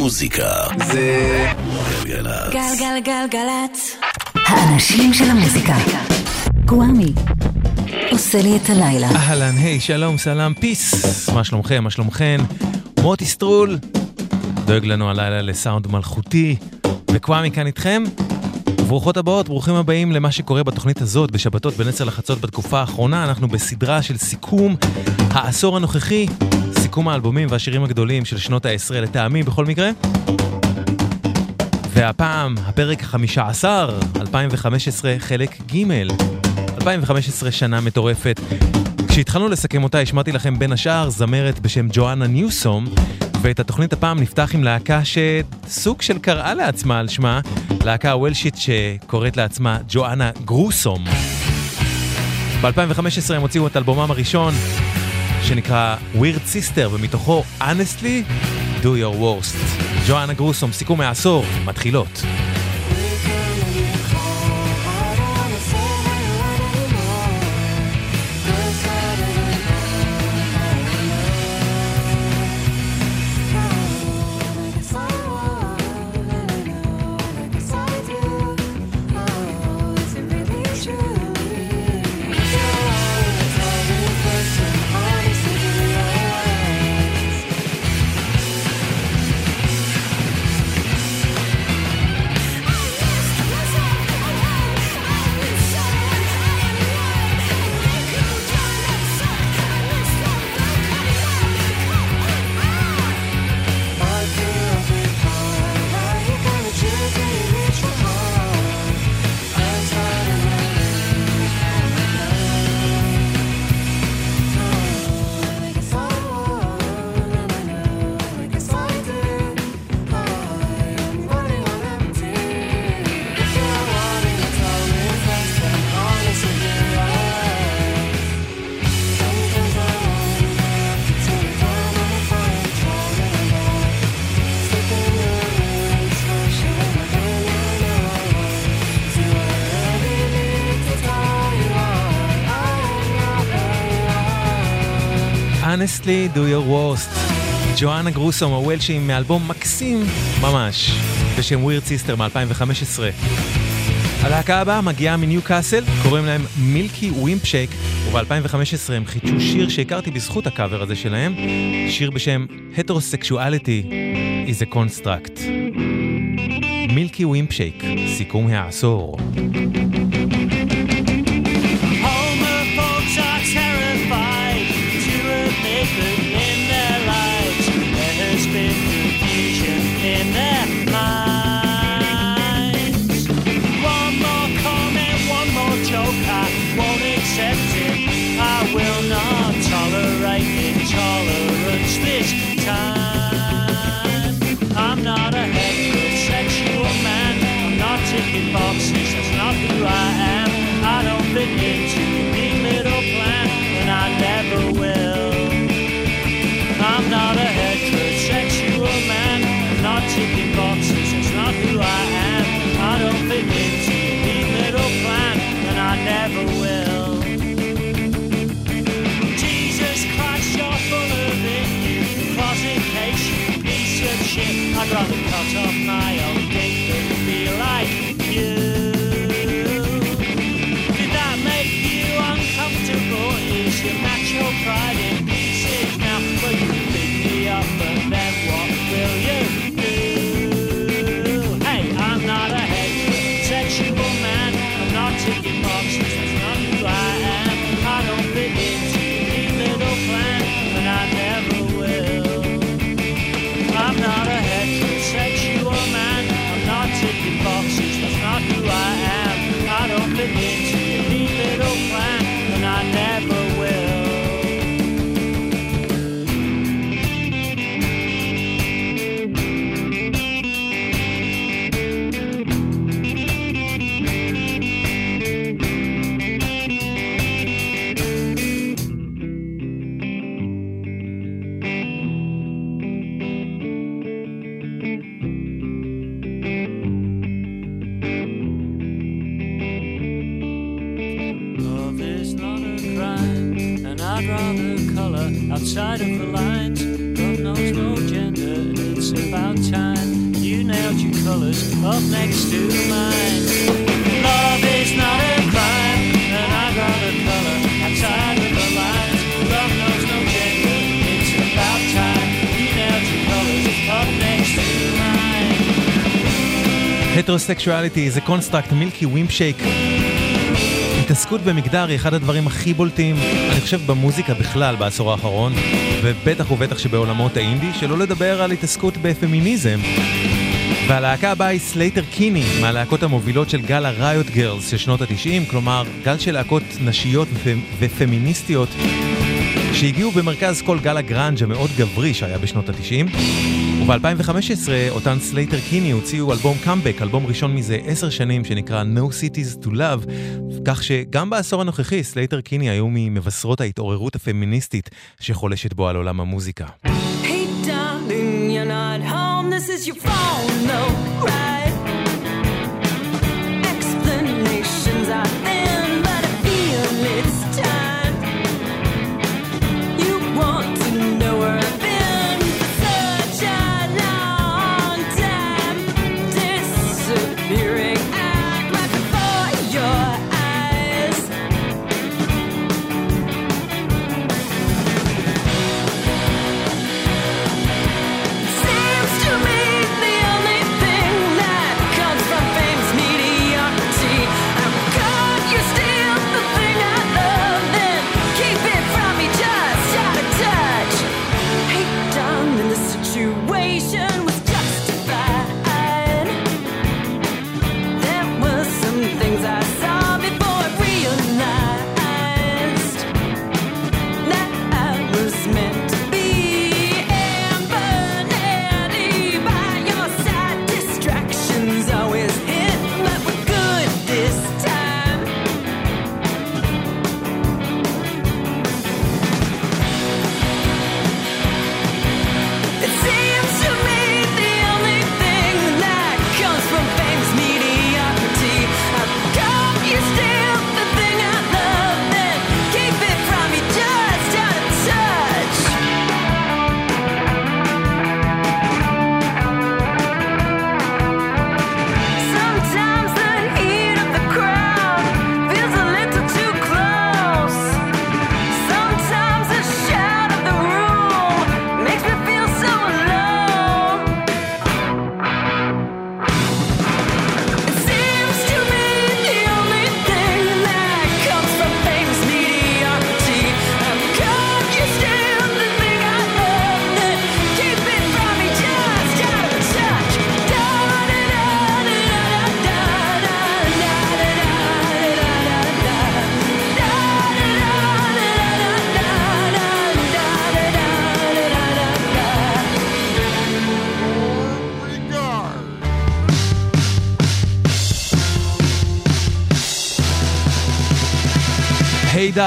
מוזיקה זה גלגלצ. גלגלגלגלצ. האנשים של המוזיקה. קוואמי. עושה לי את הלילה. אהלן, היי, שלום, סלאם, פיס. מה שלומכם, מה שלומכן? מוטי סטרול, דואג לנו הלילה לסאונד מלכותי, וקוואמי כאן איתכם. ברוכות הבאות, ברוכים הבאים למה שקורה בתוכנית הזאת בשבתות בין עשר לחצות בתקופה האחרונה. אנחנו בסדרה של סיכום העשור הנוכחי, סיכום האלבומים והשירים הגדולים של שנות העשרה לטעמי בכל מקרה. והפעם, הפרק החמישה עשר, 2015, חלק ג' 2015 שנה מטורפת. כשהתחלנו לסכם אותה, השמעתי לכם בין השאר זמרת בשם ג'ואנה ניוסום, ואת התוכנית הפעם נפתח עם להקה שסוג של קראה לעצמה על שמה, להקה וולשית שקוראת לעצמה ג'ואנה גרוסום. ב-2015 הם הוציאו את אלבומם הראשון, שנקרא Weird Sister, ומתוכו Honestly, Do Your Worst. ג'ואנה גרוסום, סיכום מהעשור, מתחילות. Honestly, do your worst. Joanna Gruesome, הוולשים, מאלבום מקסים ממש, בשם Weird Sister מ-2015. הלהקה הבאה מגיעה מניו קאסל, קוראים להם Milky Wimpshake, וב-2015 הם חידשו שיר שהכרתי בזכות הקאבר הזה שלהם, שיר בשם Heterosexuality is a Construct. Milky Wimpshake, סיכום העשור. Ticking boxes. That's not who I am. I don't fit into neat little plan, and I never will. Jesus Christ, you're full of it, closet case, you piece of shit. I'd rather cut off Heterosexuality is a Construct Milky Wimpshake. התעסקות במגדר היא אחד הדברים הכי בולטים, אני חושב, במוזיקה בכלל בעשור האחרון, ובטח ובטח שבעולמות האינדי, שלא לדבר על התעסקות בפמיניזם. והלהקה הבאה היא Sleater-Kinney, מהלהקות המובילות של גל ה riot grrrls של שנות ה-90, כלומר, גל של להקות נשיות ופ... ופמיניסטיות, שהגיעו במרכז כל גל הגראנג' המאוד גברי שהיה בשנות ה-90. וב-2015 אותן Sleater-Kinney הוציאו אלבום קאמבק, אלבום ראשון מזה עשר שנים שנקרא No Cities to Love, כך שגם בעשור הנוכחי Sleater-Kinney היו ממבשרות ההתעוררות הפמיניסטית שחולשת בו על עולם המוזיקה. Hey, darling,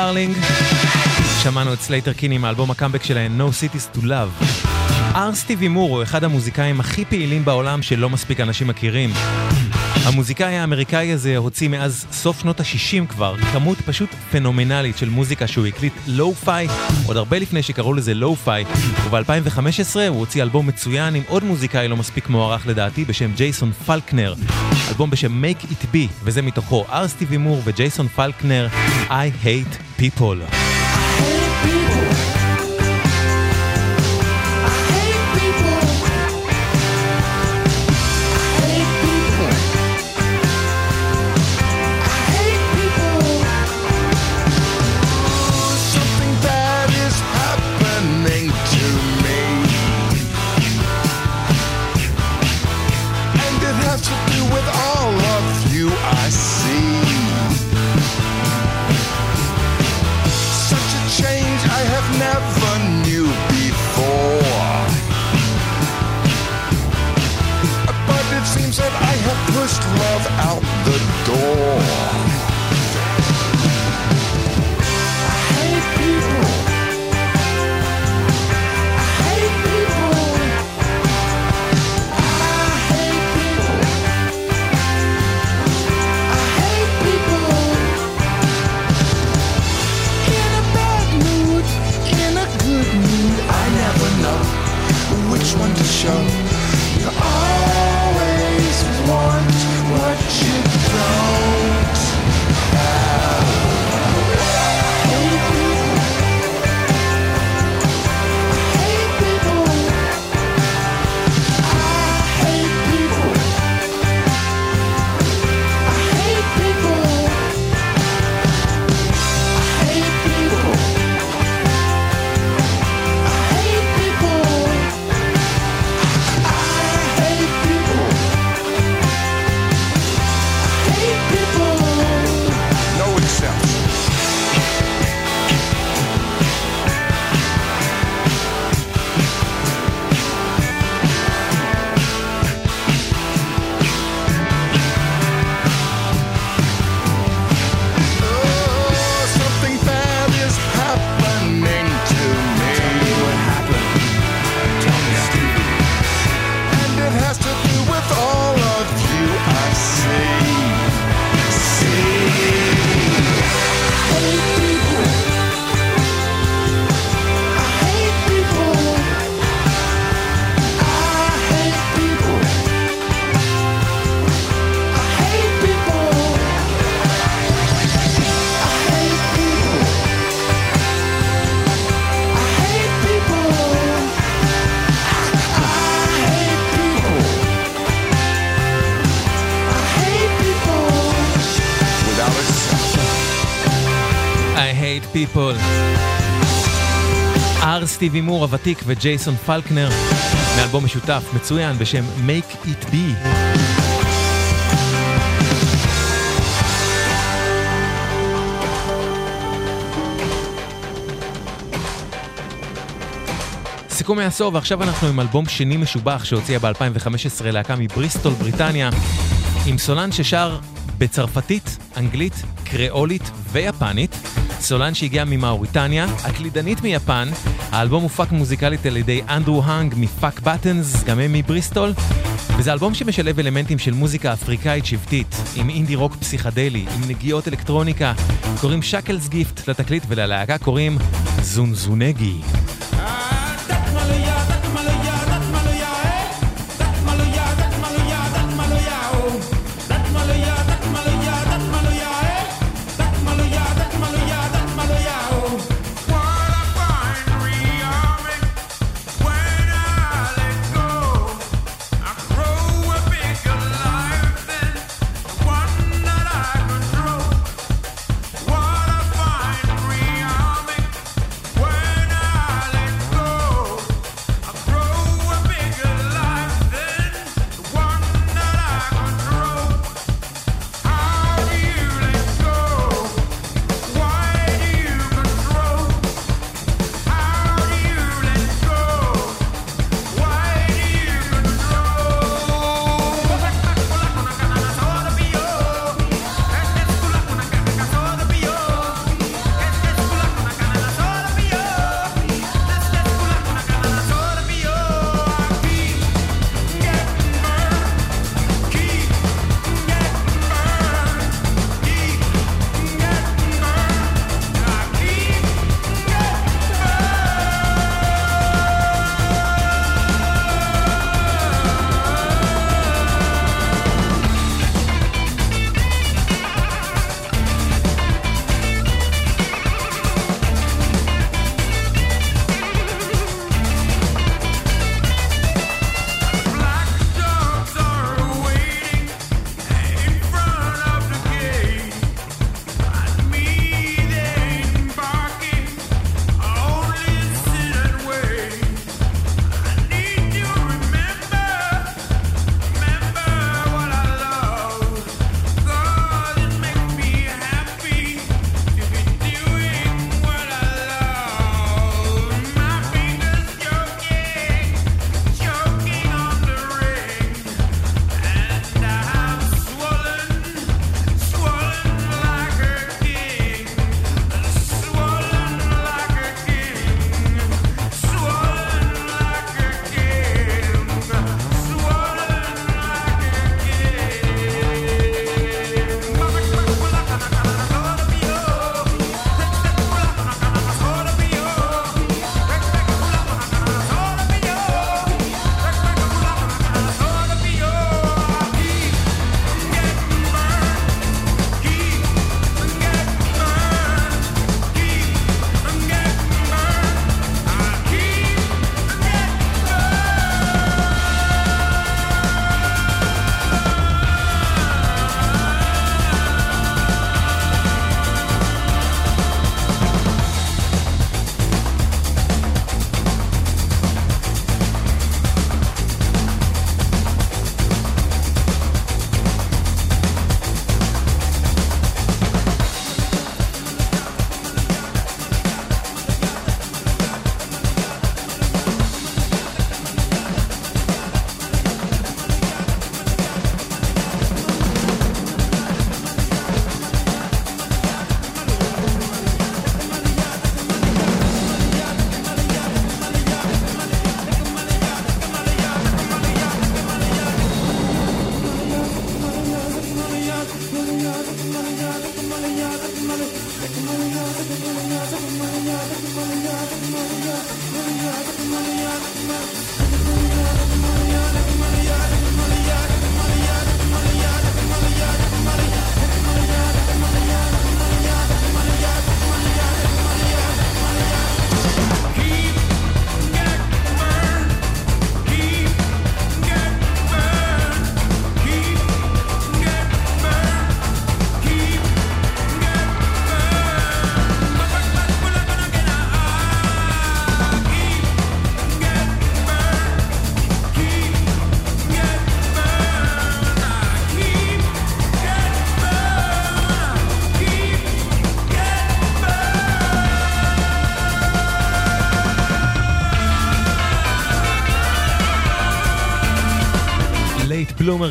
darling, שמענו את Sleater-Kinney מהאלבום הקאמבק שלהם No Cities to Love. אר סטיבי מור הוא אחד המוזיקאים הכי פעילים בעולם שלא מספיק אנשים מכירים. המוזיקאי האמריקאי הזה הוציא מאז סוף שנות ה-60 כבר כמות פשוט פנומנלית של מוזיקה שהוא הקליט lo-fi, עוד הרבה לפני שקראו לזה lo-fi, וב-2015 הוא הוציא אלבום מצוין עם עוד מוזיקאי לא מספיק מוערך לדעתי בשם ג'ייסון פלקנר, אלבום בשם Make It Be, וזה מתוכו אר סטיבי מור וג'ייסון פלקנר, I Hate People. סטיבי מור הוותיק וג'ייסון פלקנר מאלבום משותף מצוין בשם Make It Be. סיכום העשור, ועכשיו אנחנו עם אלבום שני משובח שהוציאה ב-2015 להקה מבריסטול, בריטניה, עם סולן ששר בצרפתית, אנגלית, קריאולית ויפנית. סולן שהגיע ממאוריטניה, הקלידנית מיפן, האלבום הופק מוזיקלית על ידי אנדרו האנג מפאק בטנס, גם הם מבריסטול, וזה אלבום שמשלב אלמנטים של מוזיקה אפריקאית שבטית, עם אינדי רוק פסיכדלי, עם נגיעות אלקטרוניקה, קוראים שקלס גיפט לתקליט וללהקה קוראים זונזונגי.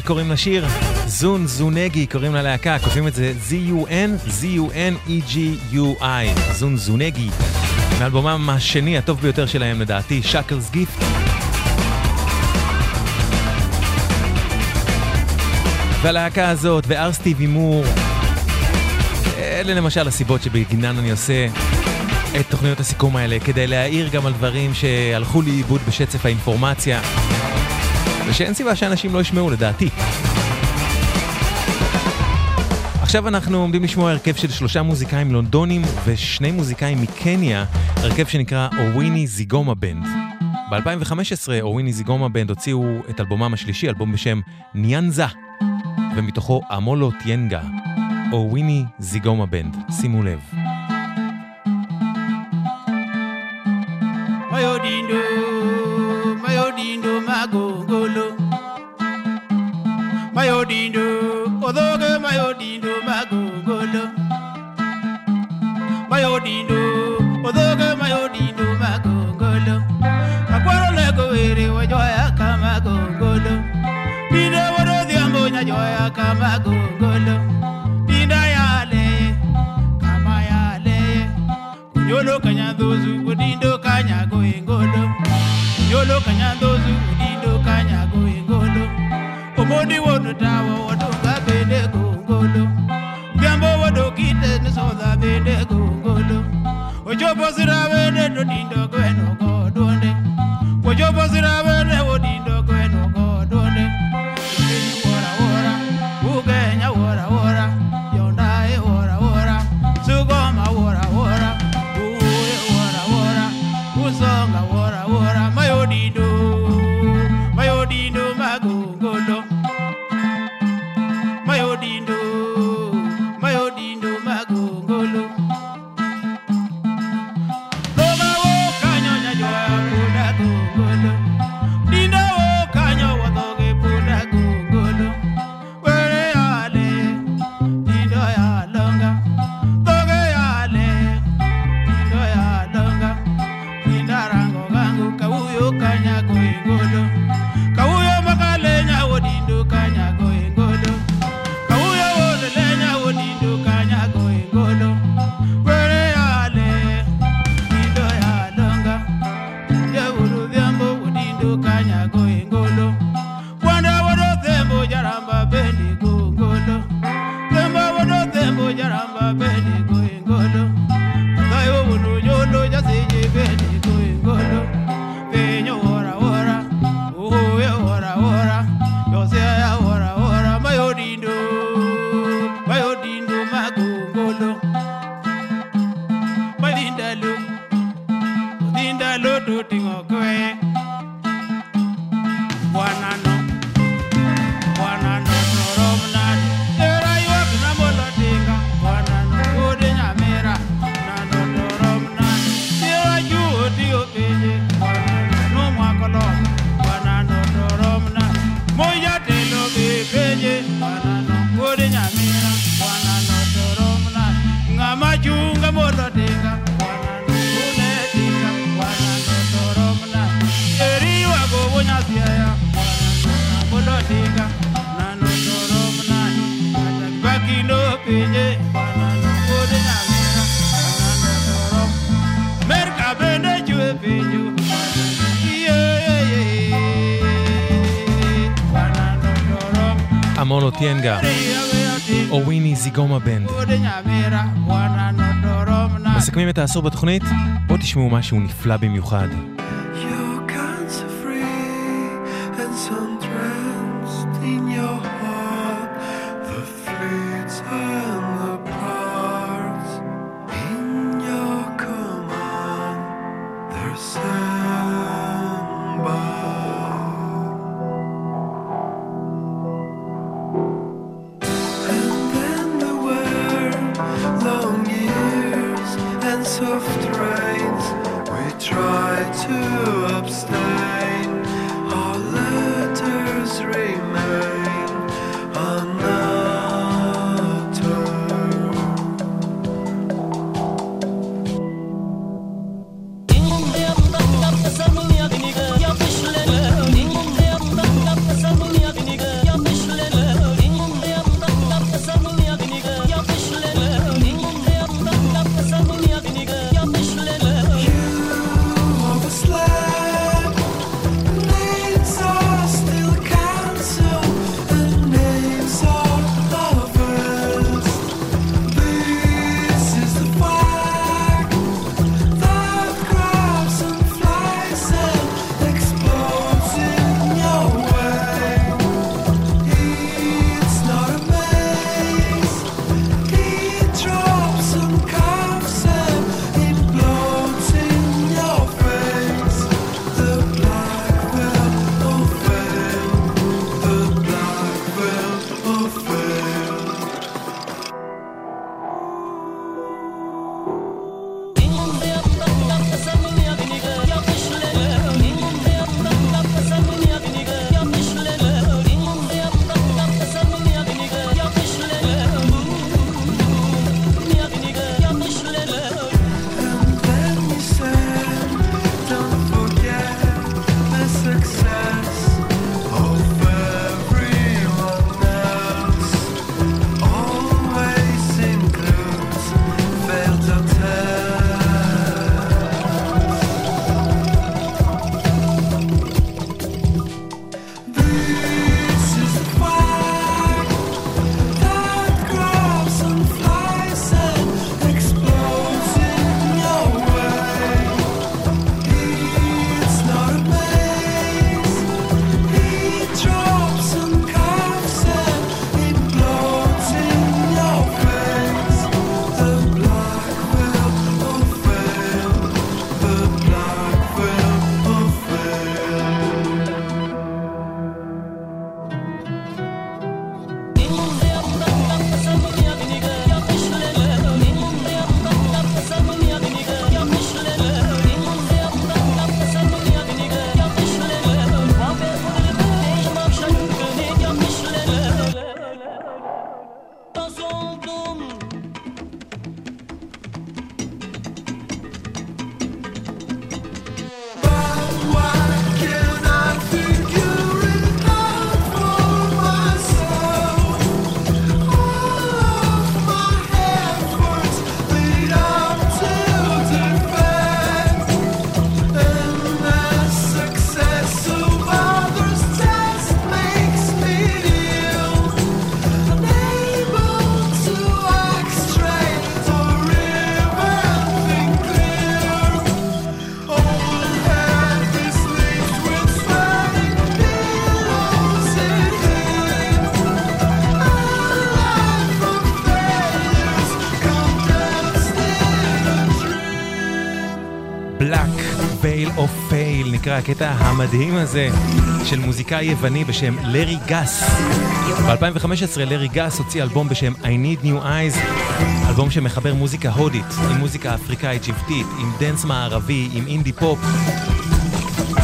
קוראים לשיר, זון זונגי קוראים ללהקה, כותבים את זה Z-U-N, Z-U-N-E-G-U-I, זון זונגי. מאלבומם השני הטוב ביותר שלהם לדעתי, שקלס גיפט. והלהקה הזאת, והר סטיבי מור, אלה למשל הסיבות שבגינן אני עושה את תוכניות הסיכום האלה, כדי להעיר גם על דברים שהלכו לאיבוד בשצף האינפורמציה, ושאין סיבה שאנשים לא ישמעו לדעתי. עכשיו אנחנו עומדים לשמוע הרכב של שלושה מוזיקאים לונדונים ושני מוזיקאים מקניה, הרכב שנקרא אוויני זיגומה בנד. ב-2015 אוויני זיגומה בנד הוציאו את אלבומם השלישי, אלבום בשם ניאנזה, ומתוכו אמולו טיינגה, אוויני זיגומה בנד. שימו לב. mayodindo dindo odoge mayo dindo magugolo. Mayo dindo odoge mayo dindo magugolo. Akwaro le ko were wajoya kama gugolo dindo woro dhiambo nyajoya kama gugolo dinda yale kama yale. Kunyolo kanyadhozu kudindo kanyago engolo. Kunyolo kanyadhozu kudindo Wojobozira wele wele זיגומה בנד. מסכמים את העשור בתוכנית? בואו תשמעו משהו נפלא במיוחד. You're הקטע המדהים הזה של מוזיקאי יווני בשם לארי גס. ב-2015 לארי גס הוציא אלבום בשם I Need New Eyes, אלבום שמחבר מוזיקה הודית עם מוזיקה אפריקאית שבטית, עם דנס מערבי, עם אינדי פופ.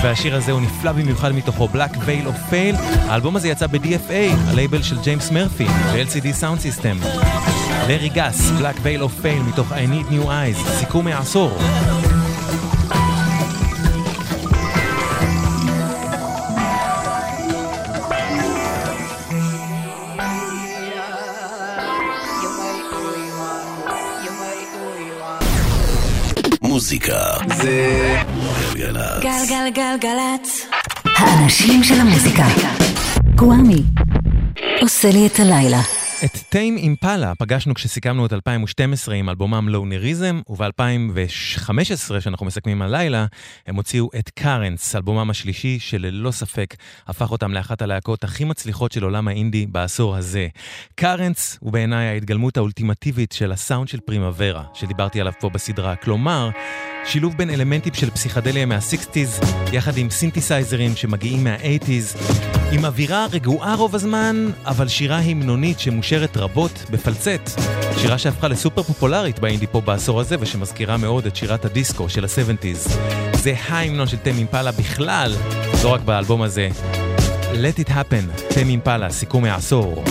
והשיר הזה הוא נפלא במיוחד מתוכו, Black Veil of Fail. האלבום הזה יצא ב-DFA, הלייבל של ג'יימס מרפי, מ-LCD Soundsystem. לארי גס, Black Veil of Fail מתוך I Need New Eyes, סיכום העשור. מוזיקה זה גלגלצ. גלגלגלגלצ. האנשים של המוזיקה. גוואמי. עושה לי את הלילה. את טיים אימפלה פגשנו כשסיכמנו את 2012 עם אלבומם לונריזם, וב-2015, שאנחנו מסכמים הלילה, הם הוציאו את קארנס, אלבומם השלישי, שללא ספק הפך אותם לאחת הלהקות הכי מצליחות של עולם האינדי בעשור הזה. קארנס הוא בעיניי ההתגלמות האולטימטיבית של הסאונד של פרימוורה, שדיברתי עליו פה בסדרה. כלומר, שילוב בין אלמנטים של פסיכדליה מה-60's, יחד עם סינתסייזרים שמגיעים מה-80's, עם אווירה רגועה רוב הזמן, אבל שירה המנונית שמושרת רבות בפלצט. שירה שהפכה לסופר פופולרית באינדי פופ בעשור הזה, ושמזכירה מאוד את שירת הדיסקו של ה-70's. זה ההמנון של Tame Impala בכלל, לא רק באלבום הזה. Let it happen, Tame Impala, סיכום העשור.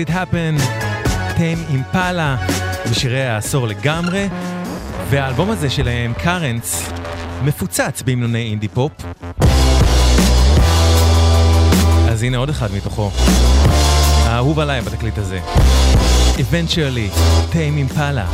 Let it happen, טיים אימפלה, בשירי העשור לגמרי, והאלבום הזה שלהם, קארנס, מפוצץ בהמנוני אינדי פופ. אז הנה עוד אחד מתוכו, האהוב עליי בתקליט הזה. Eventually, טיים אימפלה.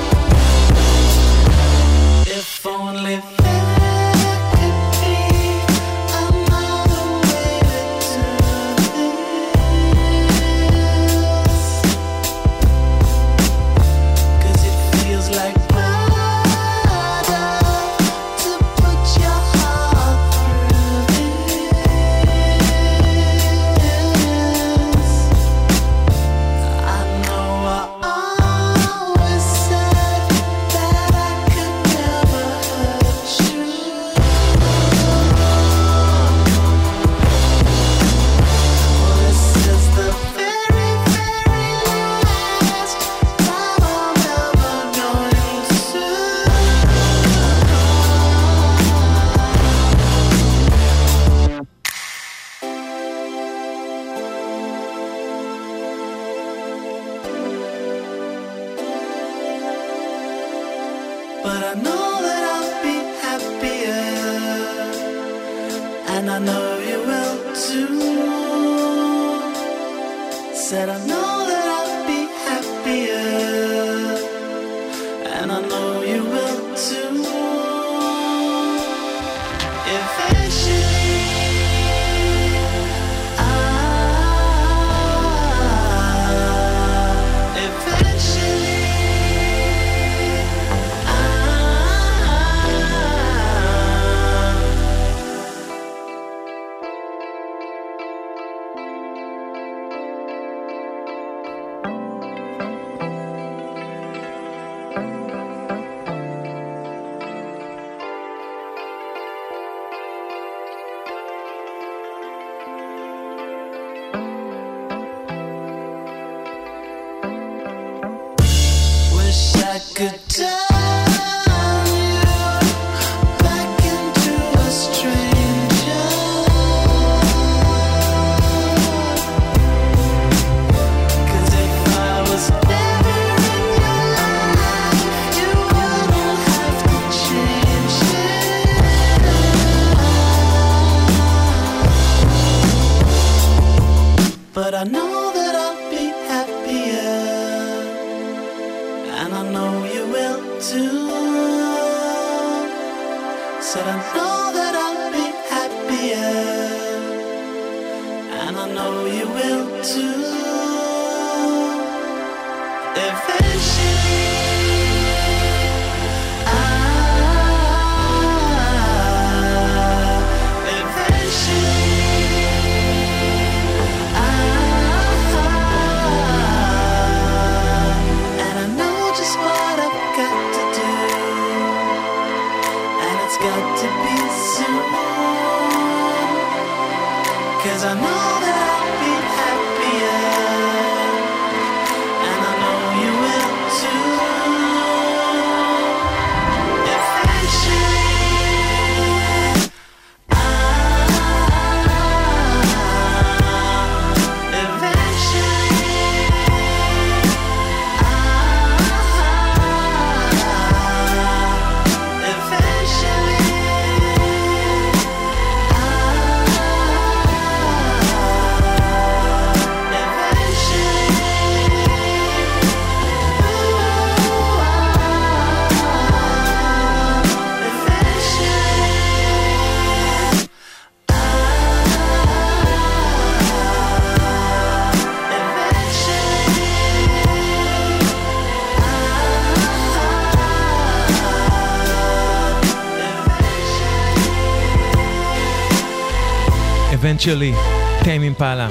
Eventually, Tame Impala.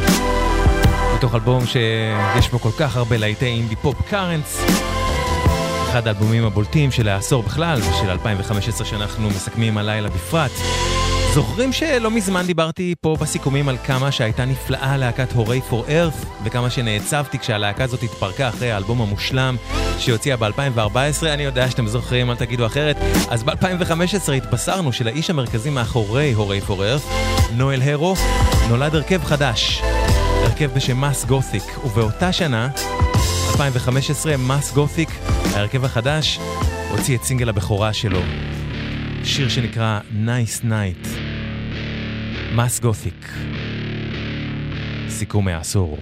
מתוך אלבום שיש בו כל כך הרבה להיטי אינדי פופ Currents. אחד האלבומים הבולטים של העשור בכלל ושל 2015 שאנחנו מסכמים הלילה בפרט. זוכרים שלא מזמן דיברתי פה בסיכומים על כמה שהייתה נפלאה להקת Hooray for Earth וכמה שנעצבתי כשהלהקה הזאת התפרקה אחרי האלבום המושלם שהוציאה ב-2014? אני יודע שאתם זוכרים, אל תגידו אחרת. אז ב-2015 התבשרנו שלאיש המרכזי מאחורי Hooray for Earth, נואל הרו, נולד הרכב חדש. הרכב בשם מס גותיק, ובאותה שנה, 2015, מס גותיק, ההרכב החדש, הוציא את סינגל הבכורה שלו. שיר שנקרא Nice Night. מס גותיק. סיכום העשור.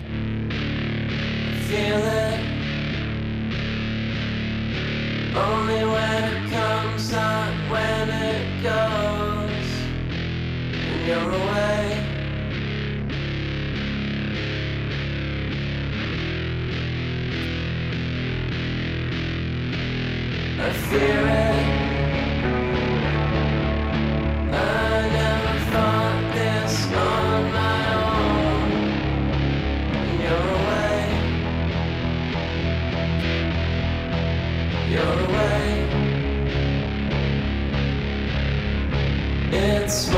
only when it comes, not when it goes. You're away. I fear it. I never thought this on my own. It's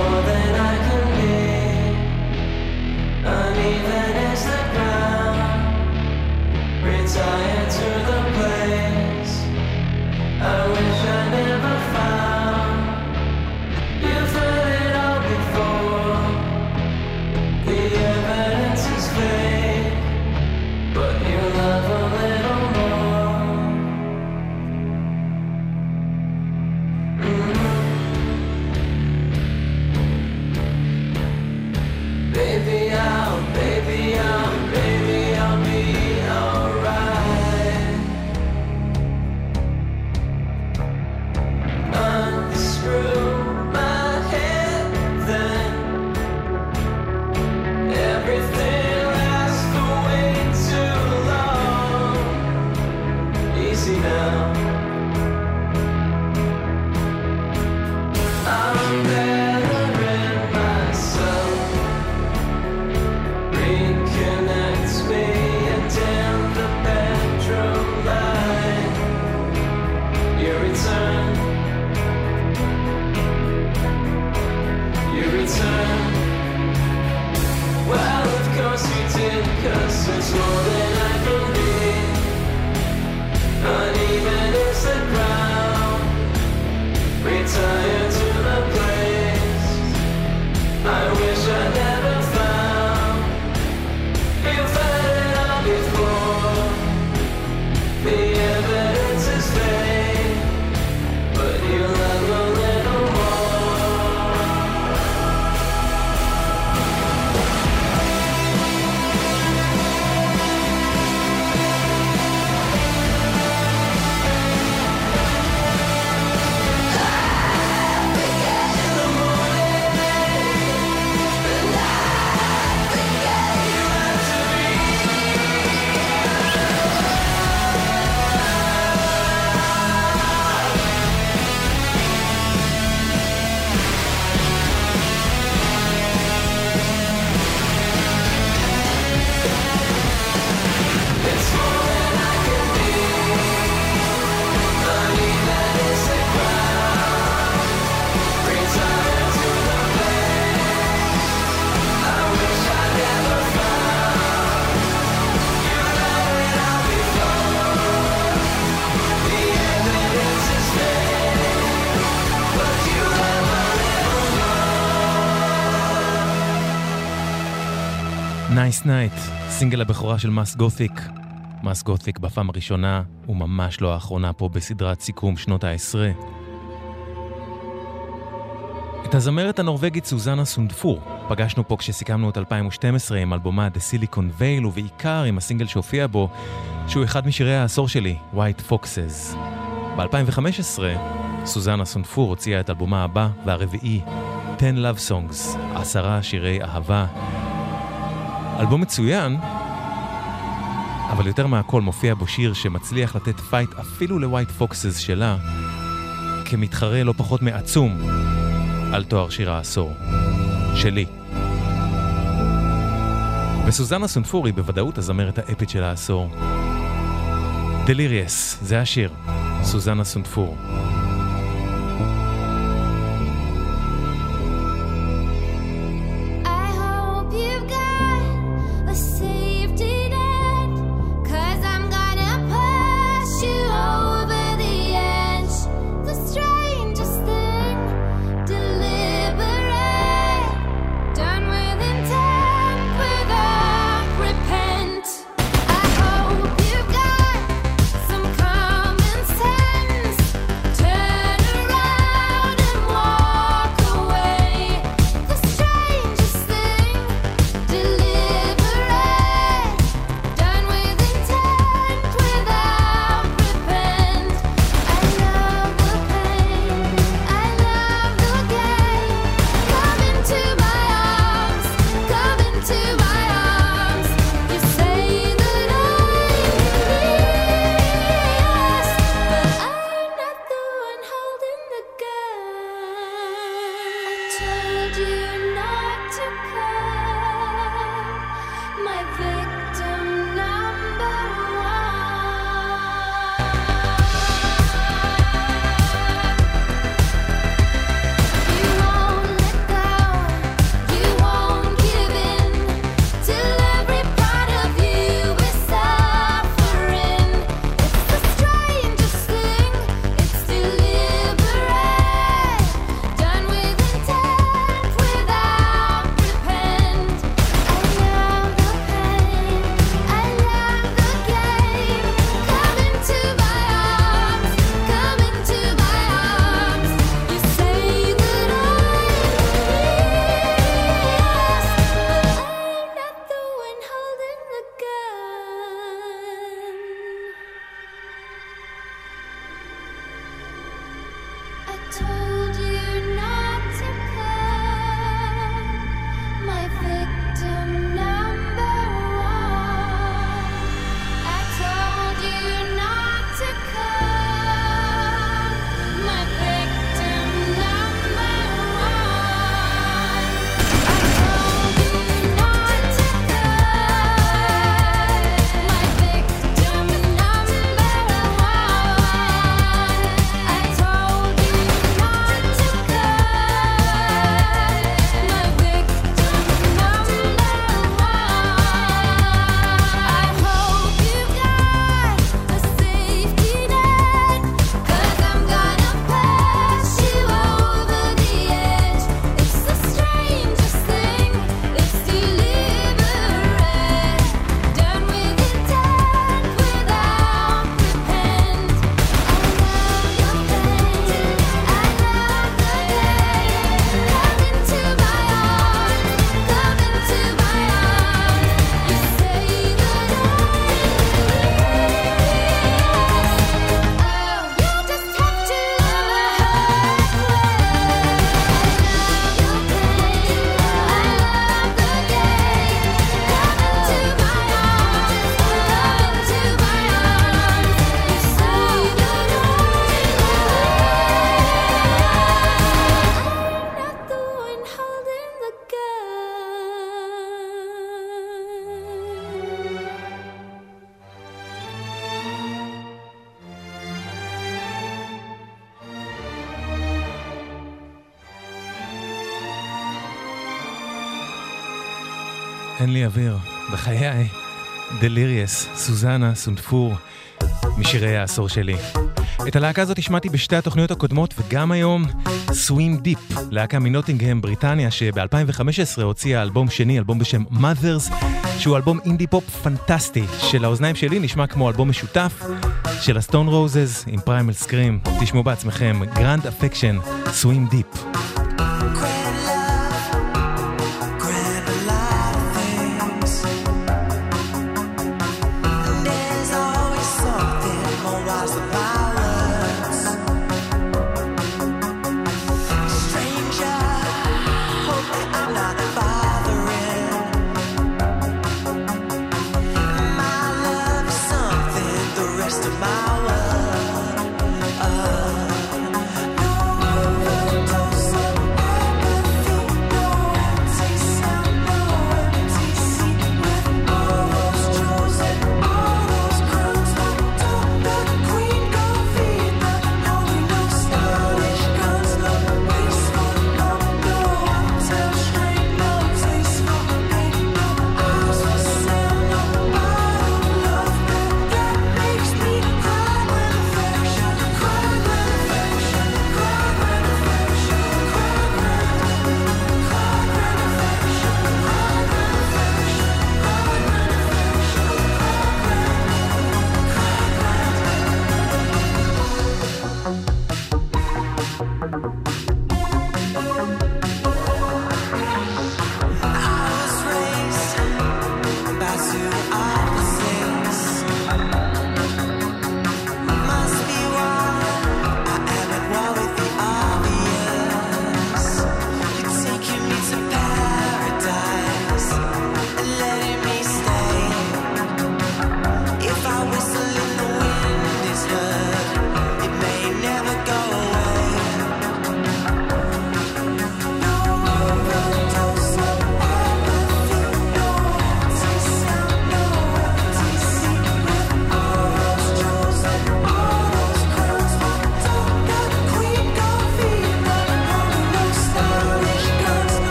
Nice Night, סינגל הבכורה של מס גותיק. מס גותיק בפעם הראשונה וממש לא האחרונה פה בסדרת סיכום שנות העשרה. את הזמרת הנורבגית סוזנה סונדפור פגשנו פה כשסיכמנו את 2012 עם אלבומה The Silicon Veil ובעיקר עם הסינגל שהופיע בו, שהוא אחד משירי העשור שלי, White Foxes. ב-2015 סוזנה סונדפור הוציאה את אלבומה הבא והרביעי, 10 Love Songs, עשרה שירי אהבה. אלבום מצוין, אבל יותר מהכל מופיע בו שיר שמצליח לתת פייט אפילו ל White Foxes שלה, כמתחרה לא פחות מעצום על תואר שיר העשור. שלי. וסוזנה סונפור היא בוודאות הזמרת האפית של העשור. Delirious, זה השיר, סוזנה סונפור. באוויר, בחיי, Delirious, סוזנה, סונפור, משירי העשור שלי. את הלהקה הזאת השמעתי בשתי התוכניות הקודמות, וגם היום, Swim Deep, להקה מנוטינגהם, בריטניה, שב-2015 הוציאה אלבום שני, אלבום בשם Mothers, שהוא אלבום אינדי פופ פנטסטי, שלאוזניים שלי נשמע כמו אלבום משותף של ה Stone Roses עם Primal Scream. תשמעו בעצמכם, Grand Affection, Swim Deep.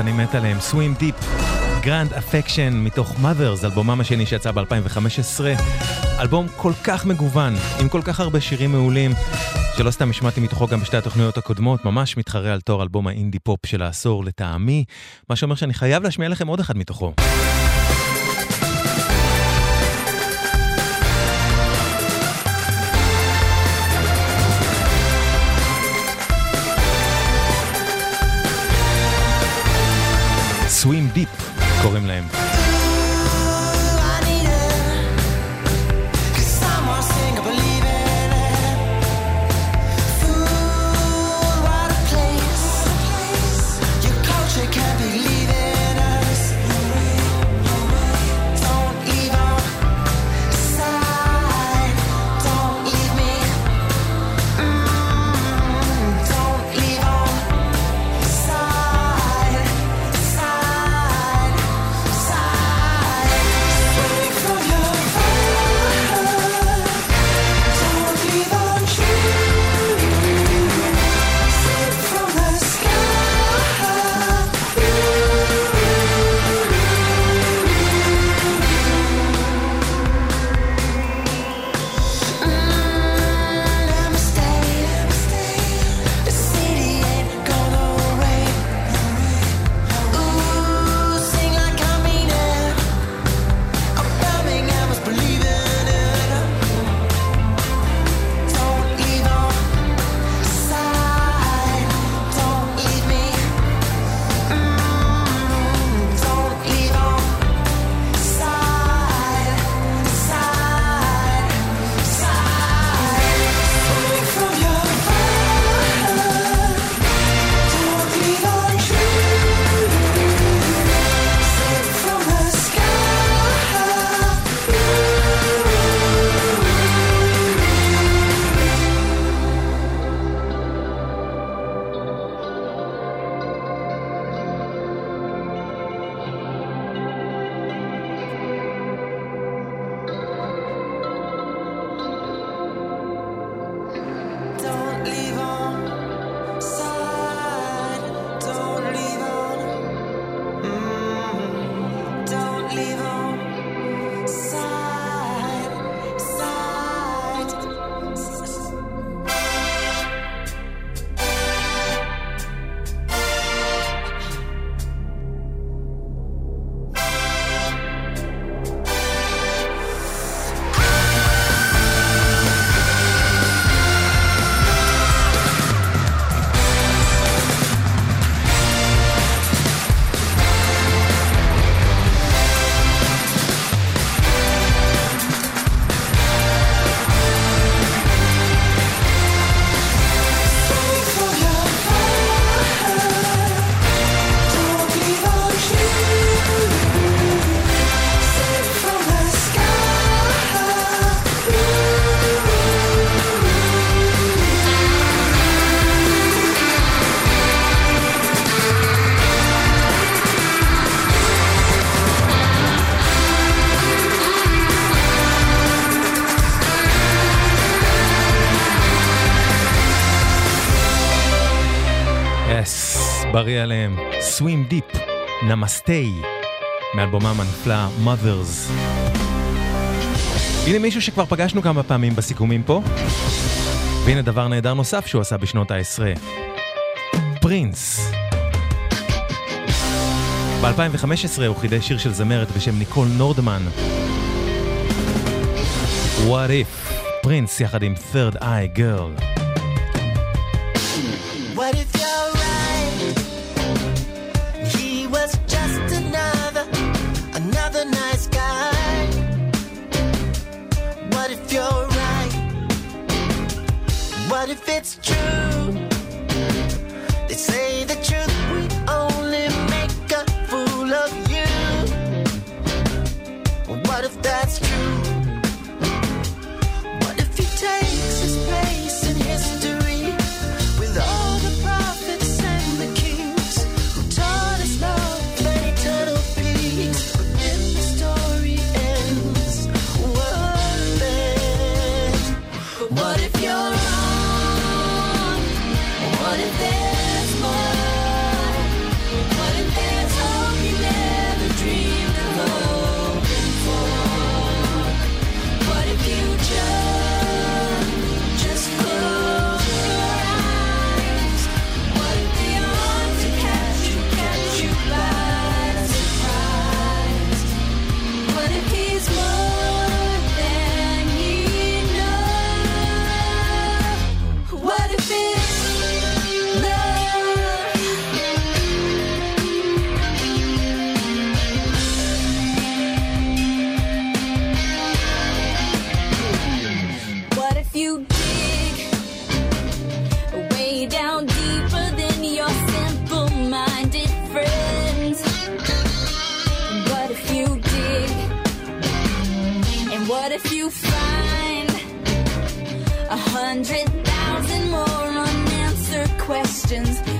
שאני מת עליהם, Swim Deep, Grand Affection מתוך Mothers, אלבומם השני שיצא ב-2015. אלבום כל כך מגוון, עם כל כך הרבה שירים מעולים, שלא סתם השמעתי מתוכו גם בשתי התוכניות הקודמות, ממש מתחרה על תואר אלבום האינדי פופ של העשור לטעמי, מה שאומר שאני חייב להשמיע לכם עוד אחד מתוכו. סווים דיפ קוראים להם. בריא עליהם. Swim Deep, נמסטי, מאלבומם הנפלא Mothers. הנה מישהו שכבר פגשנו כמה פעמים בסיכומים פה, והנה דבר נהדר נוסף שהוא עשה בשנות ה-10, פרינס. ב-2015 הוא חידש שיר של זמרת בשם ניקול נורדמן. What if, פרינס יחד עם Third Eye Girl. if you find a hundred thousand more unanswered questions.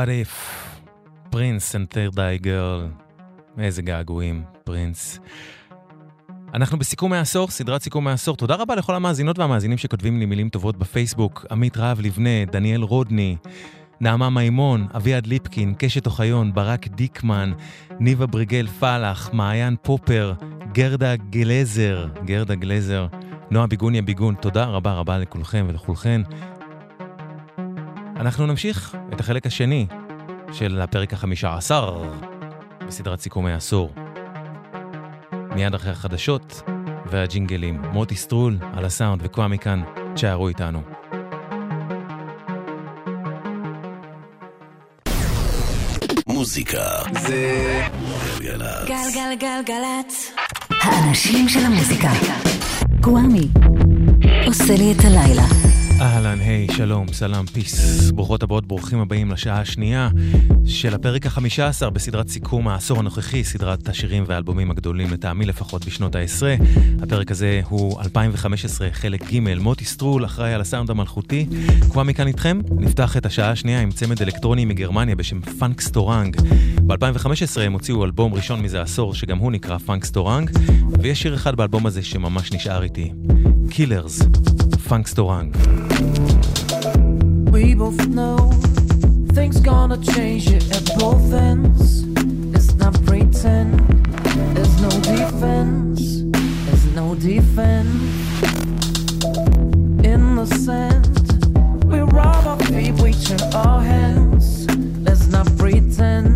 What If, פרינס and third eye girl, איזה געגועים, פרינס. אנחנו בסיכום העשור, סדרת סיכום העשור. תודה רבה לכל המאזינות והמאזינים שכותבים לי מילים טובות בפייסבוק. עמית רהב לבנה, דניאל רודני, נעמה מימון, אביעד ליפקין, קשת אוחיון, ברק דיקמן, ניבה בריגל פלח, מעיין פופר, גרדה גלזר, גרדה גלזר, נועה ביגוניה ביגון. תודה רבה רבה לכולכם ולכולכן. אנחנו נמשיך את החלק השני של הפרק החמישה עשר בסדרת סיכומי העשור. מיד אחרי החדשות והג'ינגלים. מוטי סטרול על הסאונד וקוואמי כאן, תשארו איתנו. מוזיקה זה גלגלצ. גלגלגלגלצ. האנשים של המוזיקה. קוואמי. עושה לי את הלילה. אהלן, היי, שלום, סלאם, peace. ברוכות הבאות, ברוכים הבאים לשעה השנייה של הפרק החמישה עשר בסדרת סיכום העשור הנוכחי, סדרת השירים והאלבומים הגדולים לטעמי לפחות בשנות העשרה. הפרק הזה הוא 2015, חלק ג', מוטי סטרול, אחראי על הסאונד המלכותי. קוואמי כאן איתכם, נפתח את השעה השנייה עם צמד אלקטרוני מגרמניה בשם Funkstörung. ב-2015 הם הוציאו אלבום ראשון מזה עשור, שגם הוא נקרא Funkstörung, ויש שיר אחד באלבום הזה שממש נשאר איתי. קילרס, פאנקסטורנג. We both know things gonna change it at both ends. It's not pretend. There's no defense. There's no defense. Innocent. We rub our feet, we turn our hands. Let's not pretend.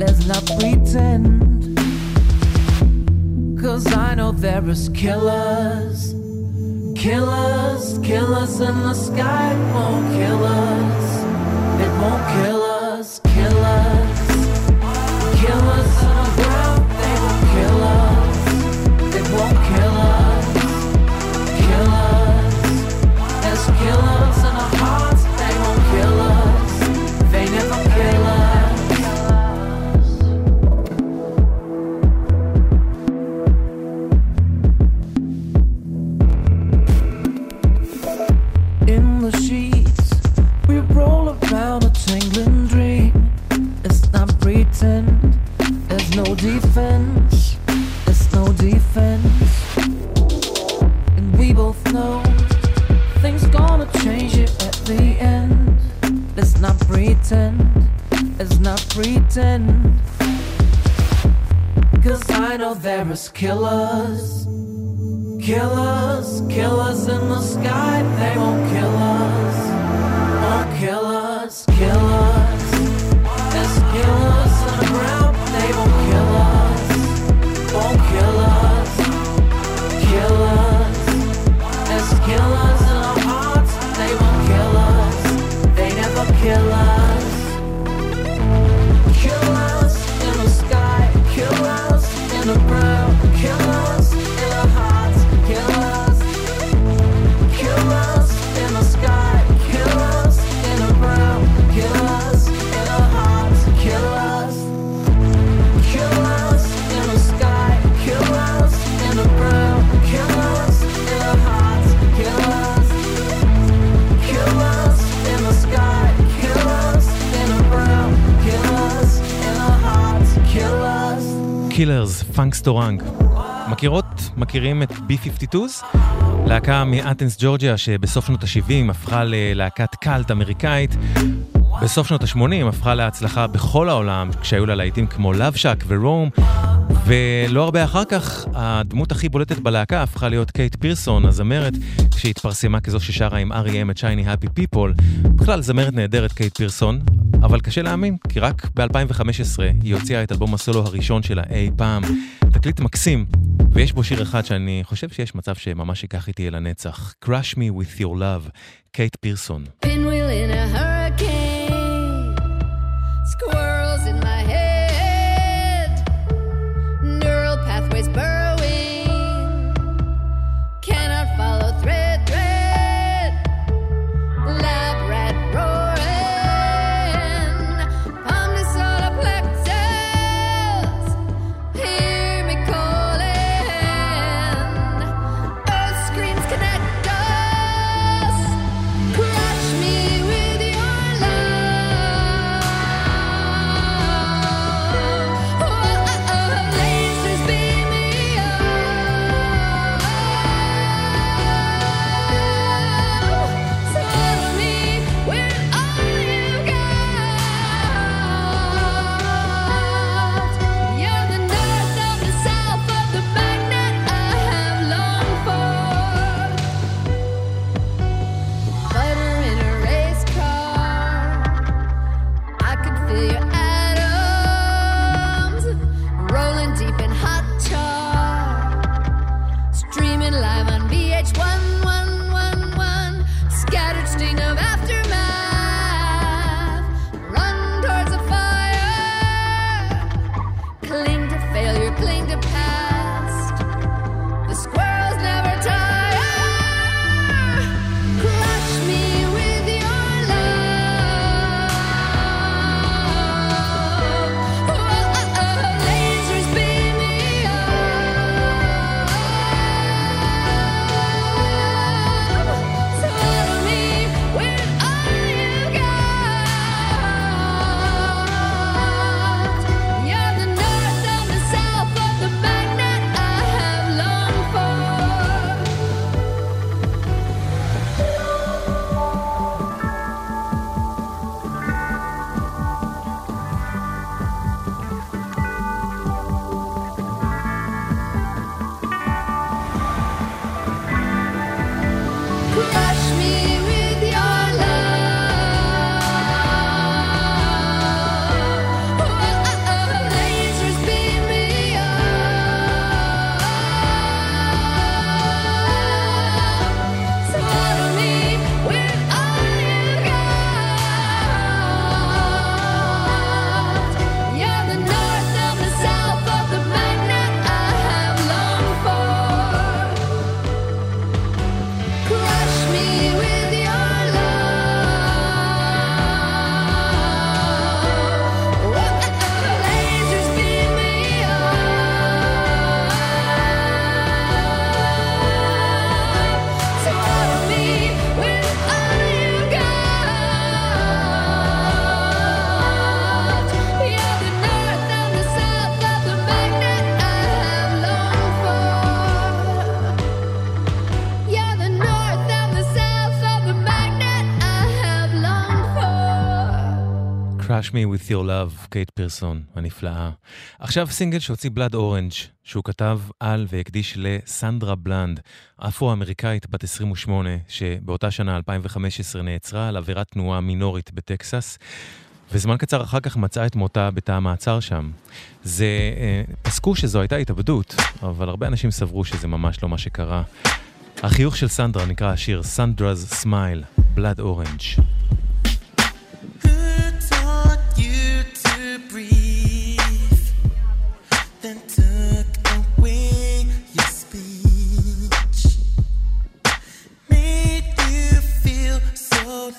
Let's not pretend. Cause I know there is killers. Killers, us, in the sky won't kill us. It won't kill us, Funkstörung. מכירות? מכירים את B-52's? להקה מאתנס ג'ורג'יה שבסוף שנות ה-70 הפכה ללהקת קאלט אמריקאית. בסוף שנות ה-80 הפכה להצלחה בכל העולם כשהיו לה להיטים כמו Shack ו Roam ולא הרבה אחר כך הדמות הכי בולטת בלהקה הפכה להיות קייט פירסון, הזמרת, כשהתפרסמה כזו ששרה עם R.E.M. את Shiny Happy People. בכלל זמרת נהדרת קייט פירסון, אבל קשה להאמין, כי רק ב-2015 היא הוציאה את אלבום הסולו הראשון שלה אי פעם. תקליט מקסים, ויש בו שיר אחד שאני חושב שיש מצב שממש ייקח איתי אל הנצח. Crush me with your love, קייט פירסון. Pinwheel Crush Me With Your Love, קייט פירסון הנפלאה. עכשיו סינגל שהוציא בלאד אורנג', שהוא כתב על והקדיש לסנדרה בלנד, אפרו-אמריקאית בת 28, שבאותה שנה, 2015, נעצרה על עבירת תנועה מינורית בטקסס. וזמן קצר אחר כך מצאה את מותה בתא המעצר שם. זה, אה, פסקו שזו הייתה התאבדות, אבל הרבה אנשים סברו שזה ממש לא מה שקרה. החיוך של סנדרה נקרא השיר Sandra's Smile, Blood Orange.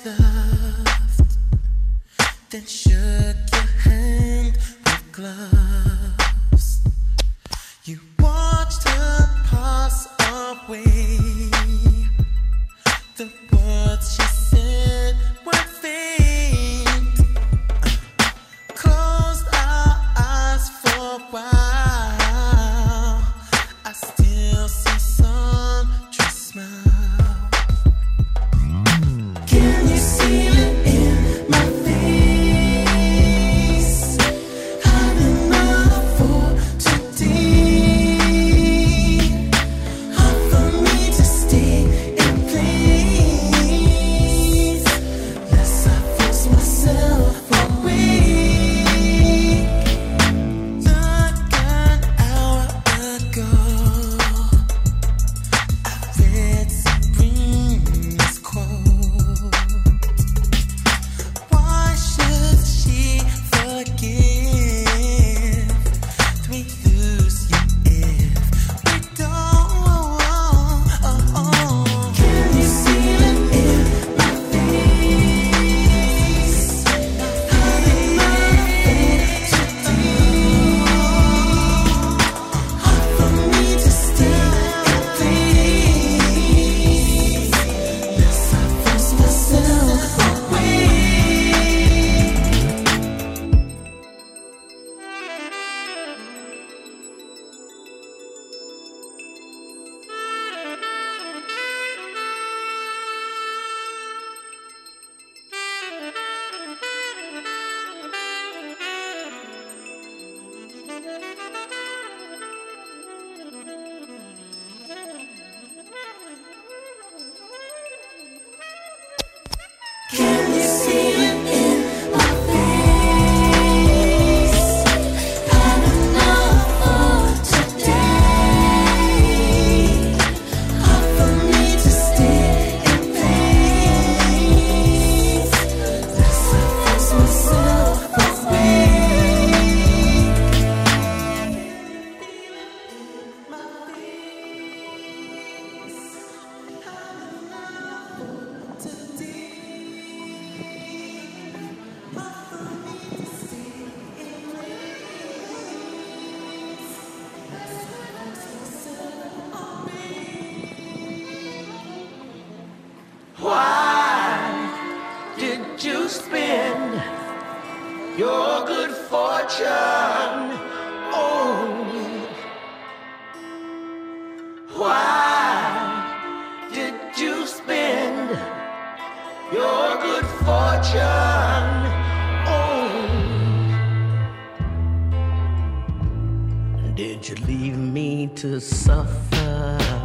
Loved. Then shook your hand with gloves. You watched her pass away. The words she said were faint. Closed our eyes for a while. Why did you spend your good fortune on? Did you leave me to suffer?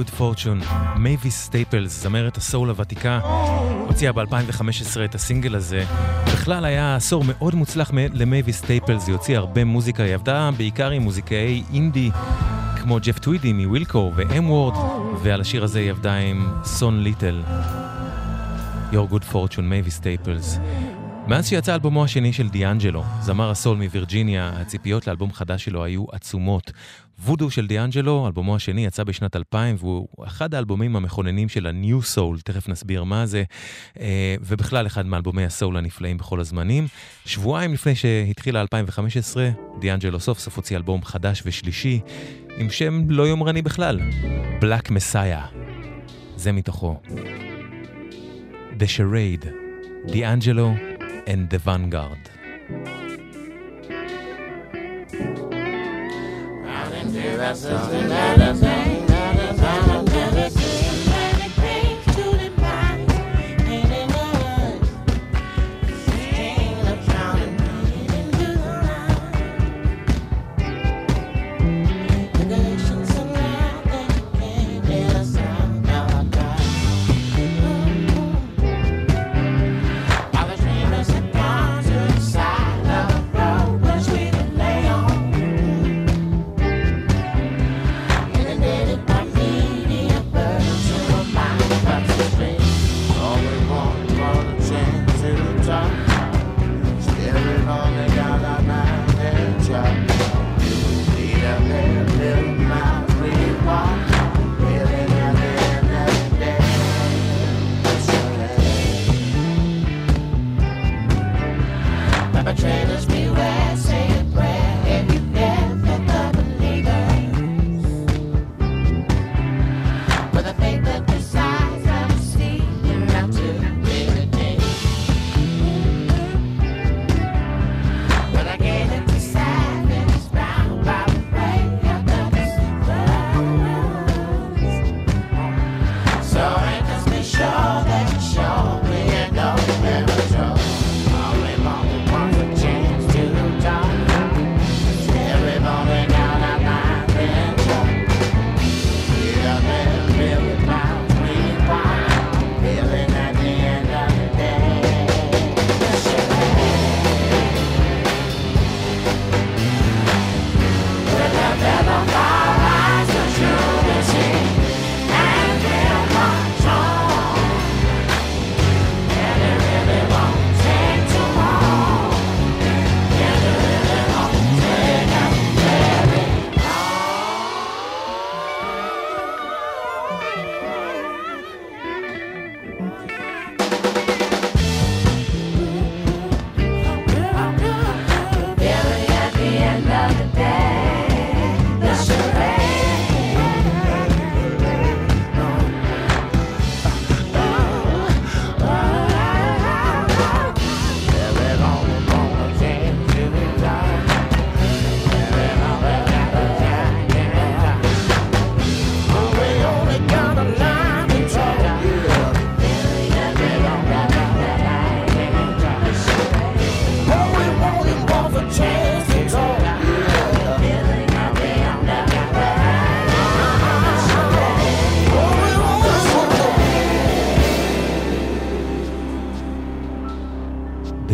Good Fortune, מייביס סטייפלס, זמרת הסול הוותיקה, הוציאה ב-2015 את הסינגל הזה. בכלל היה עשור מאוד מוצלח למייביס סטייפלס, היא הוציאה הרבה מוזיקה, היא עבדה בעיקר עם מוזיקאי אינדי, כמו ג'ף טווידי מ Wilco ו M. Ward, ועל השיר הזה היא עבדה עם סון ליטל. Your Good Fortune, מייביס סטייפלס. מאז שיצא אלבומו השני של דיאנג'לו, זמר הסול מווירג'יניה, הציפיות לאלבום חדש שלו היו עצומות. וודו של דיאנג'לו, אלבומו השני יצא בשנת 2000, והוא אחד האלבומים המכוננים של ה-New Soul, תכף נסביר מה זה, אה, ובכלל אחד מאלבומי הסול הנפלאים בכל הזמנים. שבועיים לפני שהתחילה 2015, דיאנג'לו סוף סוף הוציא אלבום חדש ושלישי, עם שם לא יומרני בכלל, Black Messiah. זה מתוכו. The Charade, D'Angelo and the Vanguard. The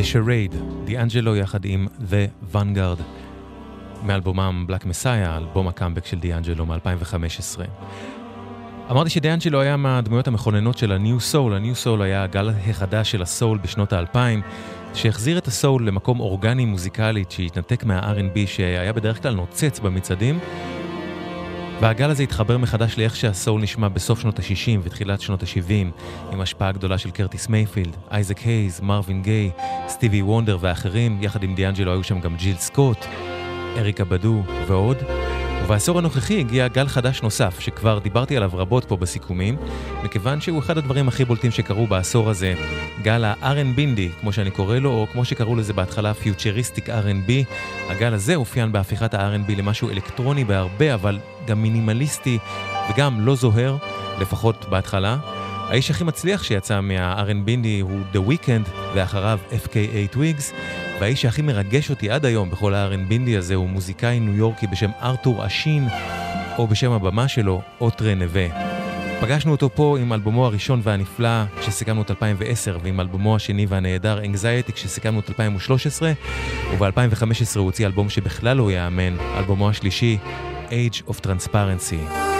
שרייד, דיאנג'לו יחד עם The Vanguard, מאלבומם Black Messiah, אלבום הקאמבק של דיאנג'לו מ-2015. אמרתי שדיאנג'לו היה מהדמויות המכוננות של ה-New Soul, ה-New Soul היה הגל החדש של הסול בשנות האלפיים, שהחזיר את הסול למקום אורגני מוזיקלית שהתנתק מה-R&B שהיה בדרך כלל נוצץ במצעדים, והגל הזה התחבר מחדש לאיך שהסול נשמע בסוף שנות ה-60 ותחילת שנות ה-70, עם השפעה גדולה של קרטיס מייפילד, אייזק הייז, מרווין גיי, סטיבי וונדר ואחרים, יחד עם דיאנג'לו היו שם גם ג'יל סקוט, אריקה בדו ועוד. ובעשור הנוכחי הגיע גל חדש נוסף, שכבר דיברתי עליו רבות פה בסיכומים, מכיוון שהוא אחד הדברים הכי בולטים שקרו בעשור הזה, גל ה-R&B, כמו שאני קורא לו, או כמו שקראו לזה בהתחלה, Futuristic R&B. הגל הזה אופיין בהפיכת ה-R&B למשהו אלקטרוני בהרבה, אבל גם מינימליסטי וגם לא זוהר, לפחות בהתחלה. האיש הכי מצליח שיצא מה-R&B הוא The Weeknd, ואחריו FKA Twigs, והאיש שהכי מרגש אותי עד היום בכל ה-R&B הזה הוא מוזיקאי ניו יורקי בשם ארתור אשין, או בשם הבמה שלו, אוטרה נווה. פגשנו אותו פה עם אלבומו הראשון והנפלא כשסיכמנו את 2010 ועם אלבומו השני והנהדר Anxiety כשסיכמנו את 2013 וב-2015 הוא הוציא אלבום שבכלל לא ייאמן, אלבומו השלישי Age of Transparency.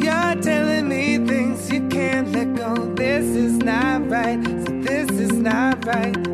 You're telling me things you can't let go. This is not right. So this is not right.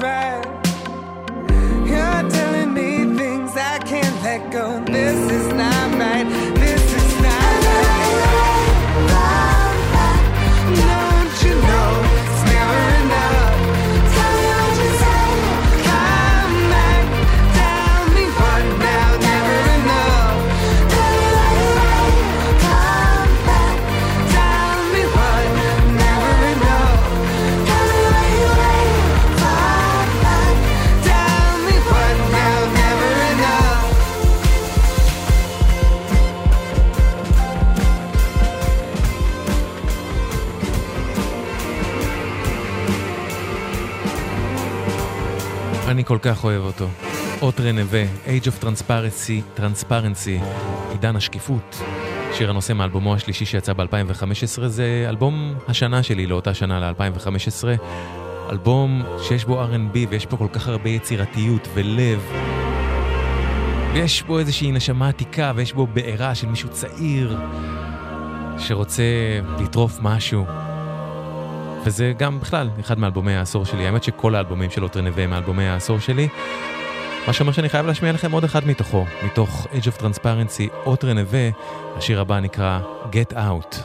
Right. כל כך אוהב אותו. אות רנבה, Age of Transparency, Transparency, עידן השקיפות. שיר הנושא מאלבומו השלישי שיצא ב-2015, זה אלבום השנה שלי לאותה שנה, ל-2015. אלבום שיש בו R&B ויש בו כל כך הרבה יצירתיות ולב. ויש בו איזושהי נשמה עתיקה ויש בו בעירה של מישהו צעיר שרוצה לטרוף משהו. וזה גם בכלל אחד מאלבומי העשור שלי. האמת שכל האלבומים של אוטר נווה הם מאלבומי העשור שלי. מה שאומר שאני חייב להשמיע לכם עוד אחד מתוכו, מתוך Age of Transparency, אוטר נווה, השיר הבא נקרא Get Out.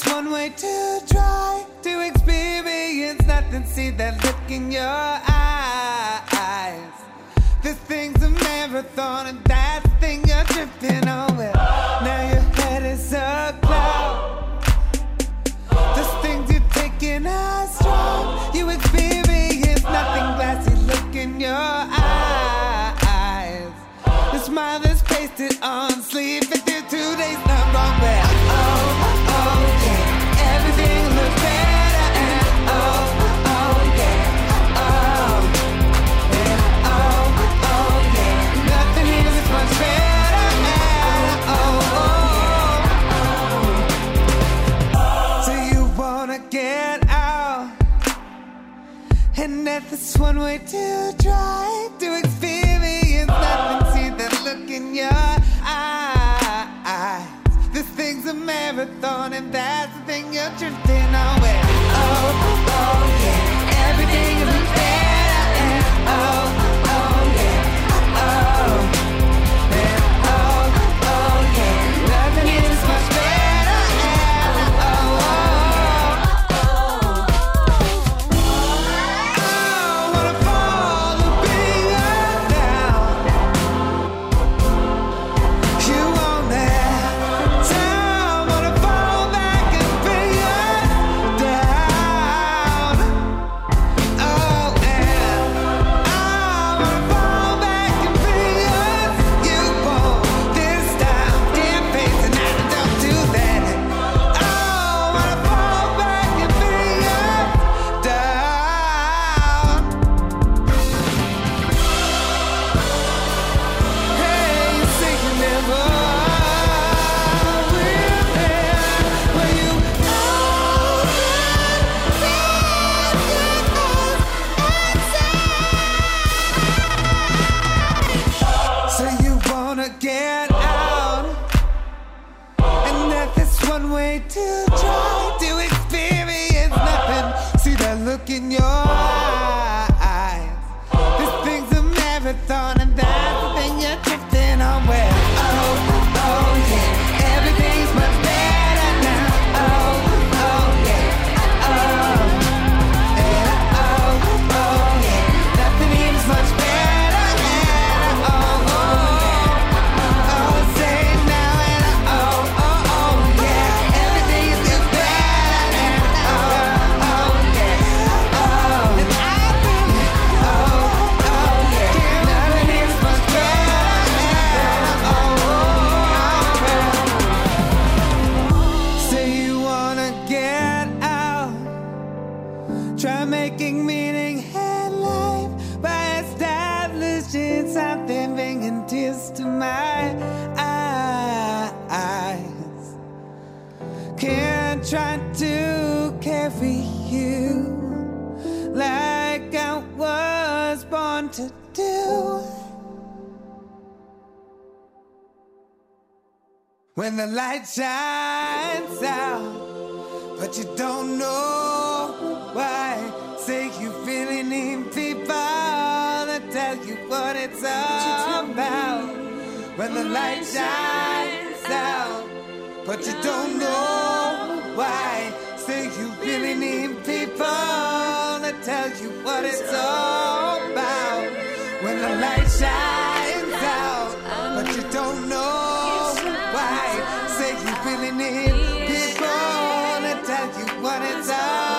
That's just one way to try to experience nothing. See that look in your eyes. This thing's a marathon, and that thing you're tripping on. Now your head is a cloud. This things you're taking are strong. You experience nothing glassy. Look in your eyes. The smile is pasted on sleep. You two days not wrong, well, And that's one way to try to experience nothing. See that look in your eyes. This thing's a marathon, and that's the thing you're drifting on with. Oh, oh, oh. When the light shines out but you don't know why. Say you really need people that tell you what it's about. When the light shines out, but you don't know why. Say you really need people that tell you what it's all about. When touch People wanna tell you what it's all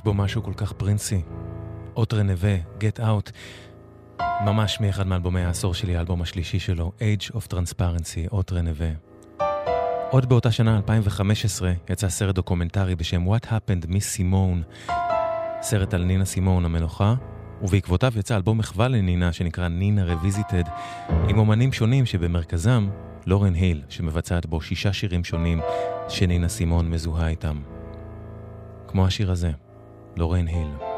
יש בו משהו כל כך פרינסי. Autre Ne Veut, Get Out. ממש מאחד מאלבומי העשור שלי, האלבום השלישי שלו, Age of Transparency, Autre Ne Veut. עוד באותה שנה, 2015, יצא סרט דוקומנטרי בשם What Happened Miss Simone, סרט על נינה סימון המנוחה, ובעקבותיו יצא אלבום מחווה לנינה שנקרא Nina Revisited, עם אומנים שונים שבמרכזם לורן היל, שמבצעת בו שישה שירים שונים שנינה סימון מזוהה איתם. כמו השיר הזה. לורן היל.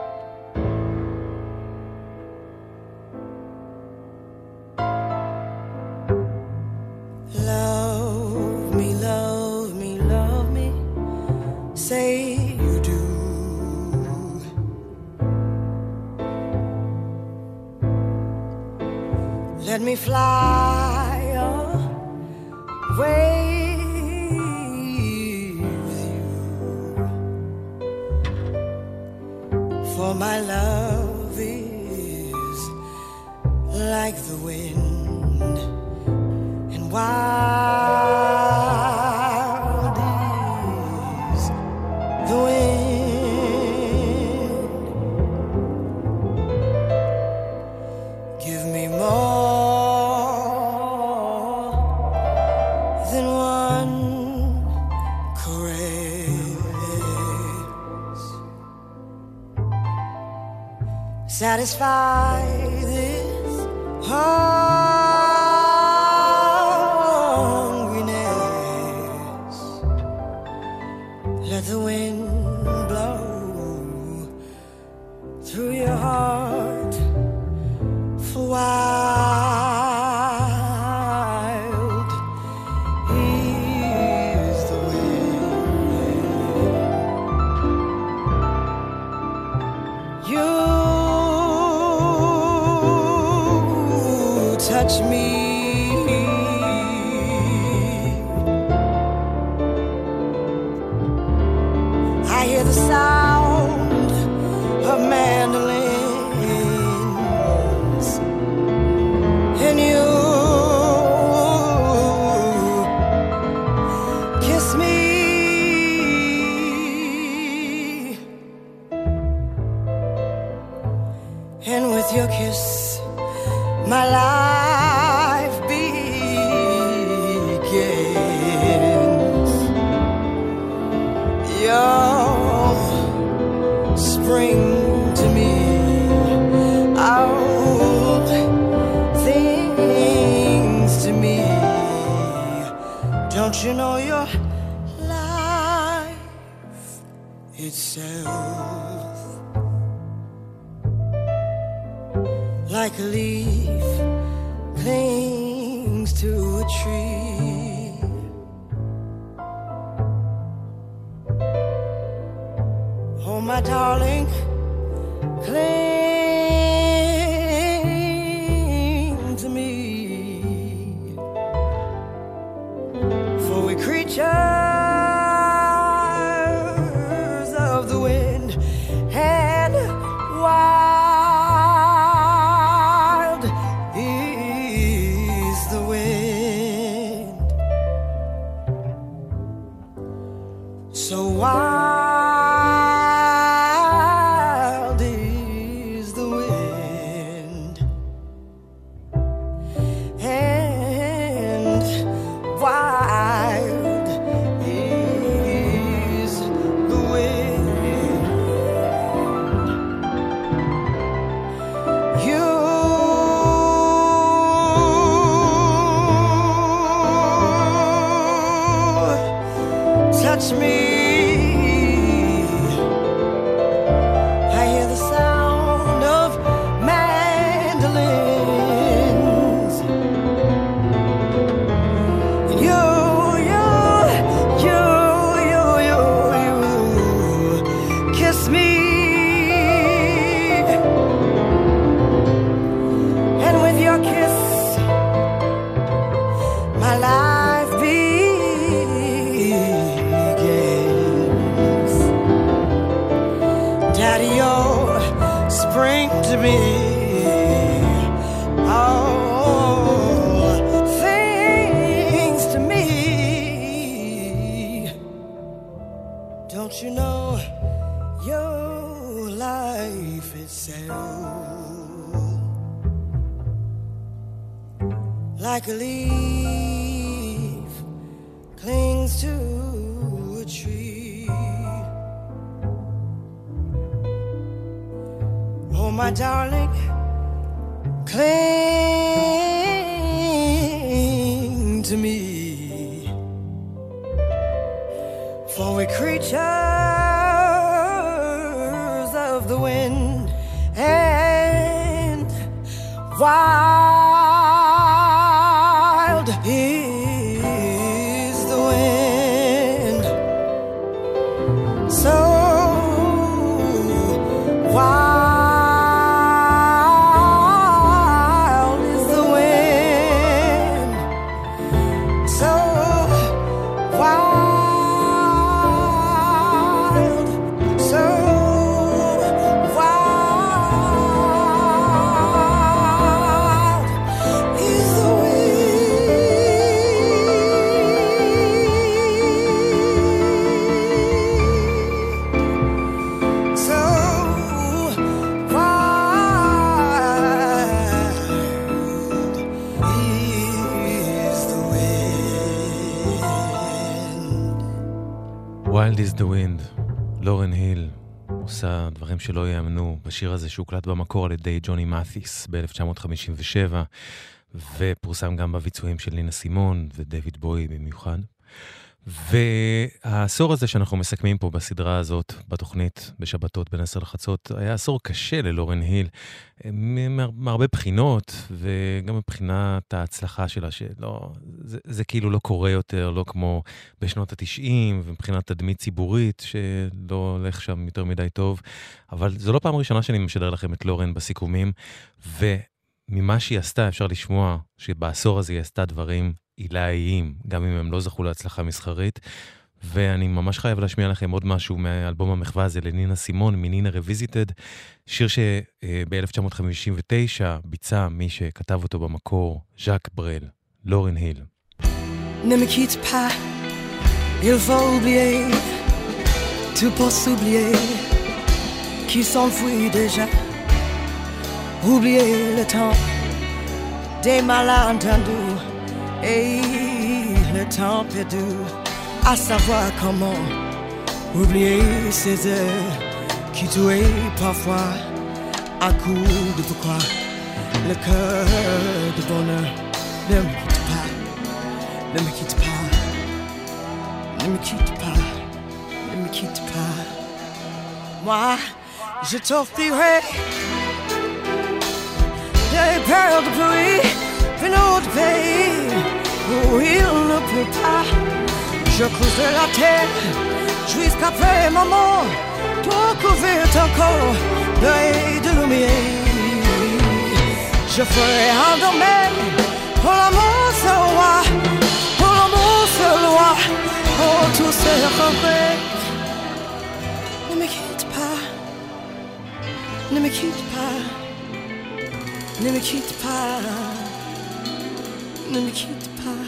שלא ייאמנו בשיר הזה שהוקלט במקור על ידי ג'וני מת'יס ב-1957 ופורסם גם בביצועים של נינה סימון ודויד בוי במיוחד. והעשור הזה שאנחנו מסכמים פה בסדרה הזאת, בתוכנית, בשבתות בין עשר לחצות, היה עשור קשה ללורן היל, מהרבה בחינות, וגם מבחינת ההצלחה שלה, שלא, זה, זה כאילו לא קורה יותר, לא כמו בשנות ה-90, ומבחינת תדמית ציבורית, שלא הולך שם יותר מדי טוב. אבל זו לא פעם ראשונה שאני משדר לכם את לורן בסיכומים, וממה שהיא עשתה, אפשר לשמוע שבעשור הזה היא עשתה דברים עילאיים, גם אם הם לא זכו להצלחה מסחרית. ואני ממש חייב להשמיע לכם עוד משהו מאלבום המחווה הזה לנינה סימון, מנינה רוויזיטד, שיר שב-1959 ביצע מי שכתב אותו במקור, ז'אק ברל, לורן היל. Ne me quitte pas, il faut oublier, tout pour s'oublier, qui s'enfuit déjà. Oublier le temps des malentendus. Et le temps perdu, à savoir comment oublier ces heures qui tuaient parfois à coup de pourquoi le cœur de bonheur. Ne me quitte pas, ne me quitte pas, ne me quitte pas. Moi, je t'offrirai des perles de pluie venant du pays où il ne pleut pas. Je creuserai la terre jusqu'après ma mort pour couvrir ton corps d'œil de lumière. Je ferai un domaine pour l'amour l'amour se loi, pour tous ces regrets. Ne me quitte pas, ne me quitte pas, ne me quitte pas, ne me quitte pas.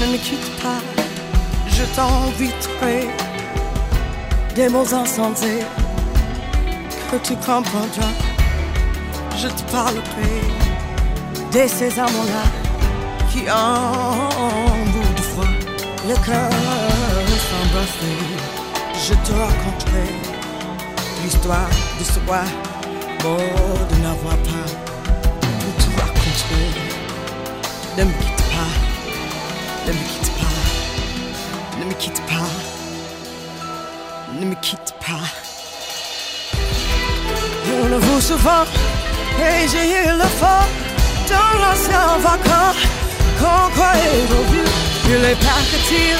Ne me quitte pas, je t'inviterai des mots insensés que tu comprendras. Je te parlerai de ces amants-là qui en bout de froid le cœur s'embrasser. Je te raconterai l'histoire de ce roi mort de n'avoir pas tout raconter. Ne me quitte pas, ne me quitte pas, ne me quitte pas, ne me quitte pas. On le vaut souvent et j'ai eu le fort dans l'ancien vacant qu'on croyait au vieux. Je les partir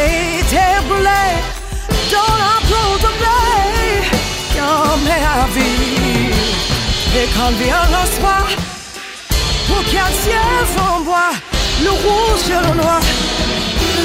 et étaient brûlés dans la peau de blé? Comme la vie. Et quand vient le soir, pour qu'un ciel flamboie, le rouge et le noir ne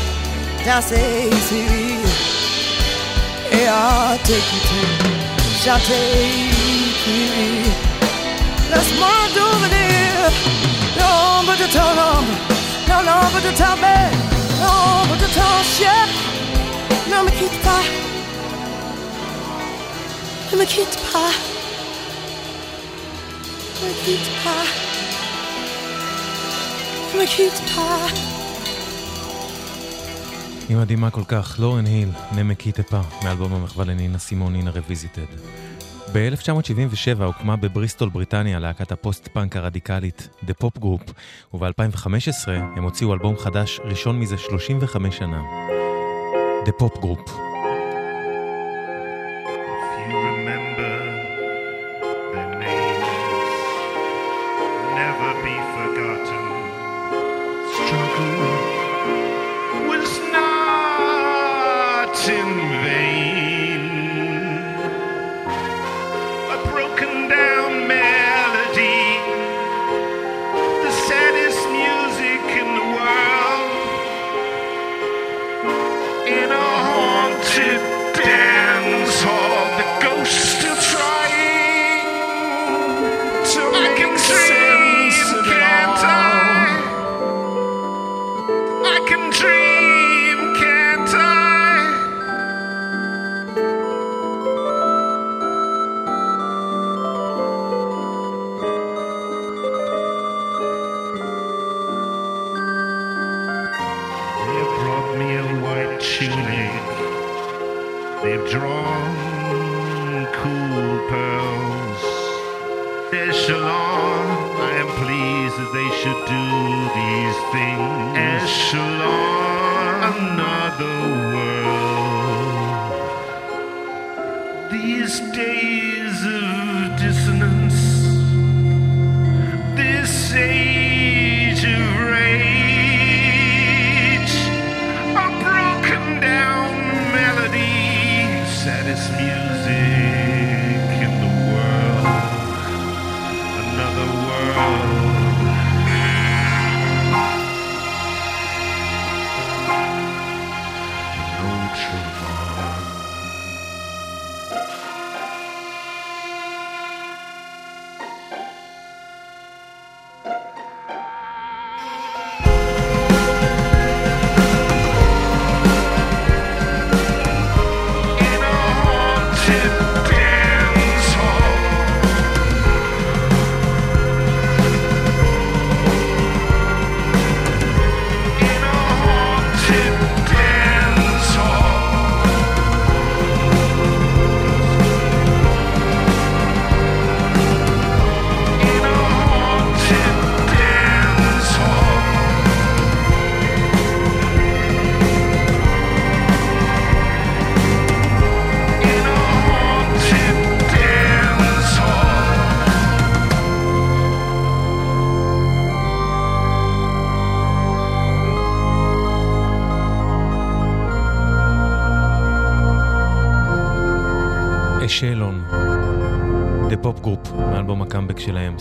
danser ici et à t'écouter chanter ici. Laisse-moi devenir l'ombre de ton ombre, non, l'ombre de ta belle, l'ombre de ton chien. Ne me quitte pas. Ne me quitte pas. Ne me quitte pas. Ne me quitte pas. היא מדהימה כל כך, לורן היל, Ne me quitte pas, מאלבום המחווה לנינה סימון, Nina Revisited. ב-1977 הוקמה בבריסטול, בריטניה, להקת הפוסט-פאנק הרדיקלית, The Pop Group, וב-2015 הם הוציאו אלבום חדש, ראשון מזה 35 שנה. The Pop Group.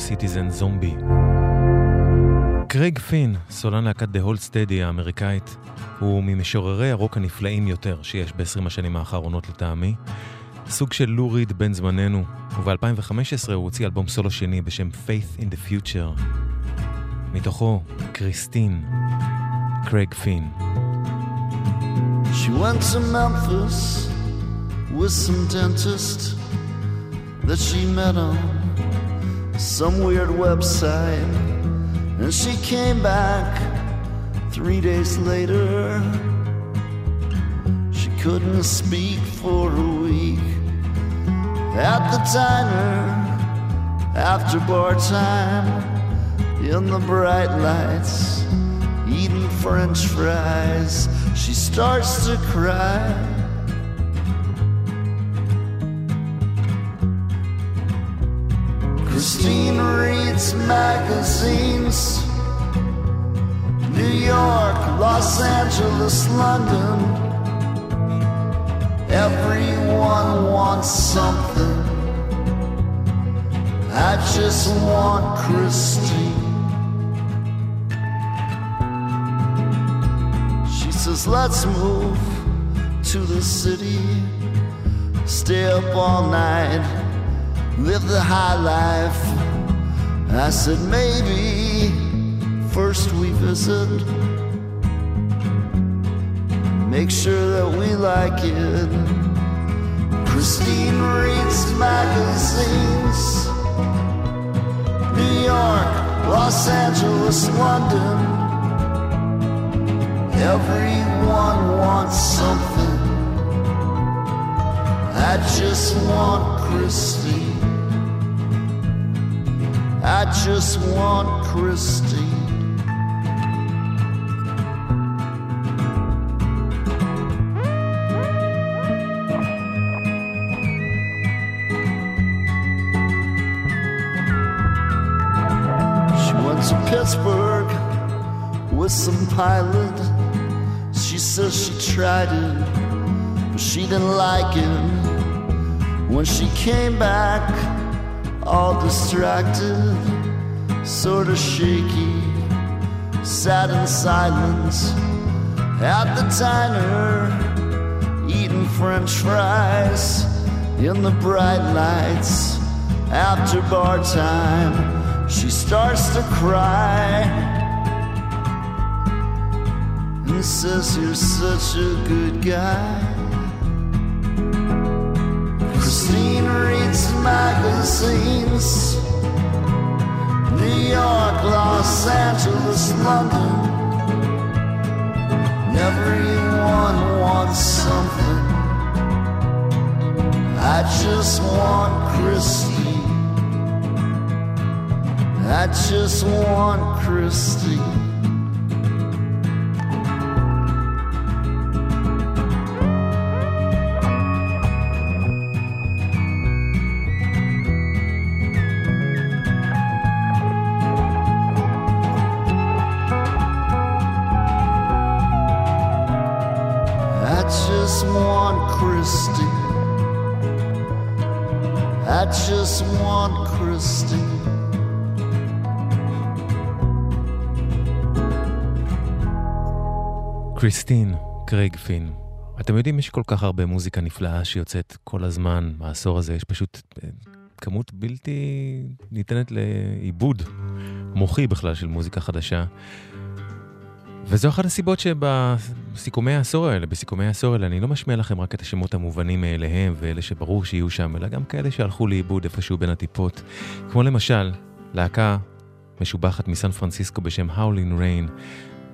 Citizen Zombie. קרייג פין, סולן להקת The Hold Steady האמריקאית, הוא ממשוררי הרוק הנפלאים יותר שיש ב-20 השנים האחרונות לטעמי. סוג של לו ריד בן זמננו, וב-2015 הוא הוציא אלבום סולו שני בשם Faith in the Future. מתוכו Christine, קרייג פין. She went to Memphis with some dentist that she met on some weird website. And she came back three days later. She couldn't speak for a week. At the diner, after bar time, in the bright lights, eating french fries, she starts to cry. Christine reads magazines. New York, Los Angeles, London. Everyone wants something. I just want Christine. She says, let's move to the city. Stay up all night live the high life. I said, maybe first we visit. Make sure that we like it. Christine reads magazines. New York, Los Angeles, London. Everyone wants something. I just want Christine. I just want Christine. She went to Pittsburgh with some pilot. She says she tried it, but she didn't like it. When she came back, all distracted, sort of shaky, sat in silence at the diner, eating french fries in the bright lights. After bar time, she starts to cry and says, You're such a good guy. Christine magazines. New York, Los Angeles, London. Everyone wants something. I just want Christine. I just want Christine. קרייג פין. אתם יודעים, יש כל כך הרבה מוזיקה נפלאה שיוצאת כל הזמן, בעשור הזה יש פשוט אה, כמות בלתי ניתנת לעיבוד מוחי בכלל של מוזיקה חדשה. וזו אחת הסיבות שבסיכומי העשור האלה, בסיכומי העשור האלה, אני לא משמיע לכם רק את השמות המובנים מאליהם ואלה שברור שיהיו שם, אלא גם כאלה שהלכו לאיבוד איפשהו בין הטיפות. כמו למשל, להקה משובחת מסן פרנסיסקו בשם Howlin Rain,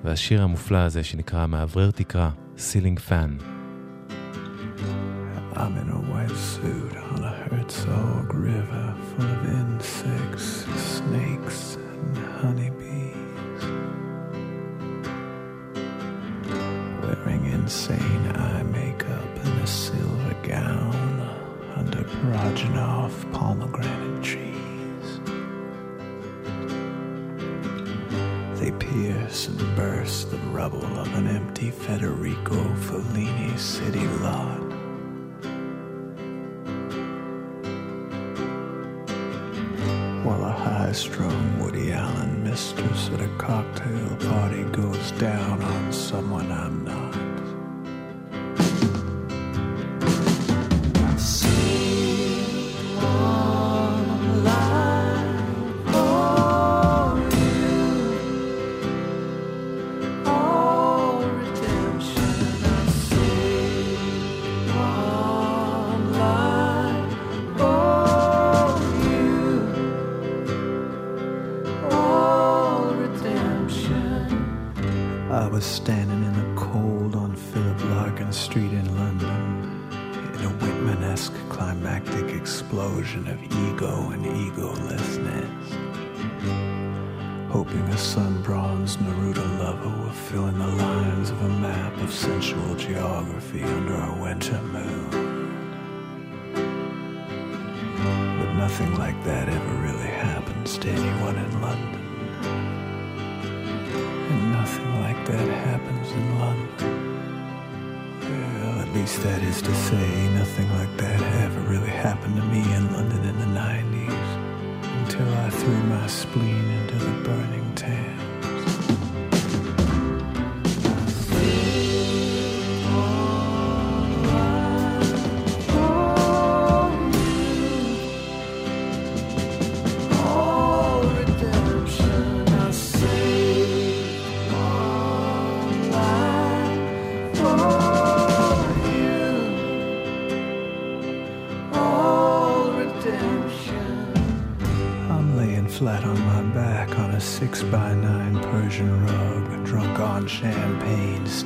והשיר המופלא הזה שנקרא מאוורר תקרה, Ceiling Fan. I'm in a white suit on a Herzog river full of insects, snakes, and honeybees. Wearing insane eye makeup and a silver gown under Progenov pomegranate trees. They pierce and burst the rubble of an empty Federico Fellini city lot. while a high-strung Woody Allen mistress at a cocktail party goes down on someone I'm not.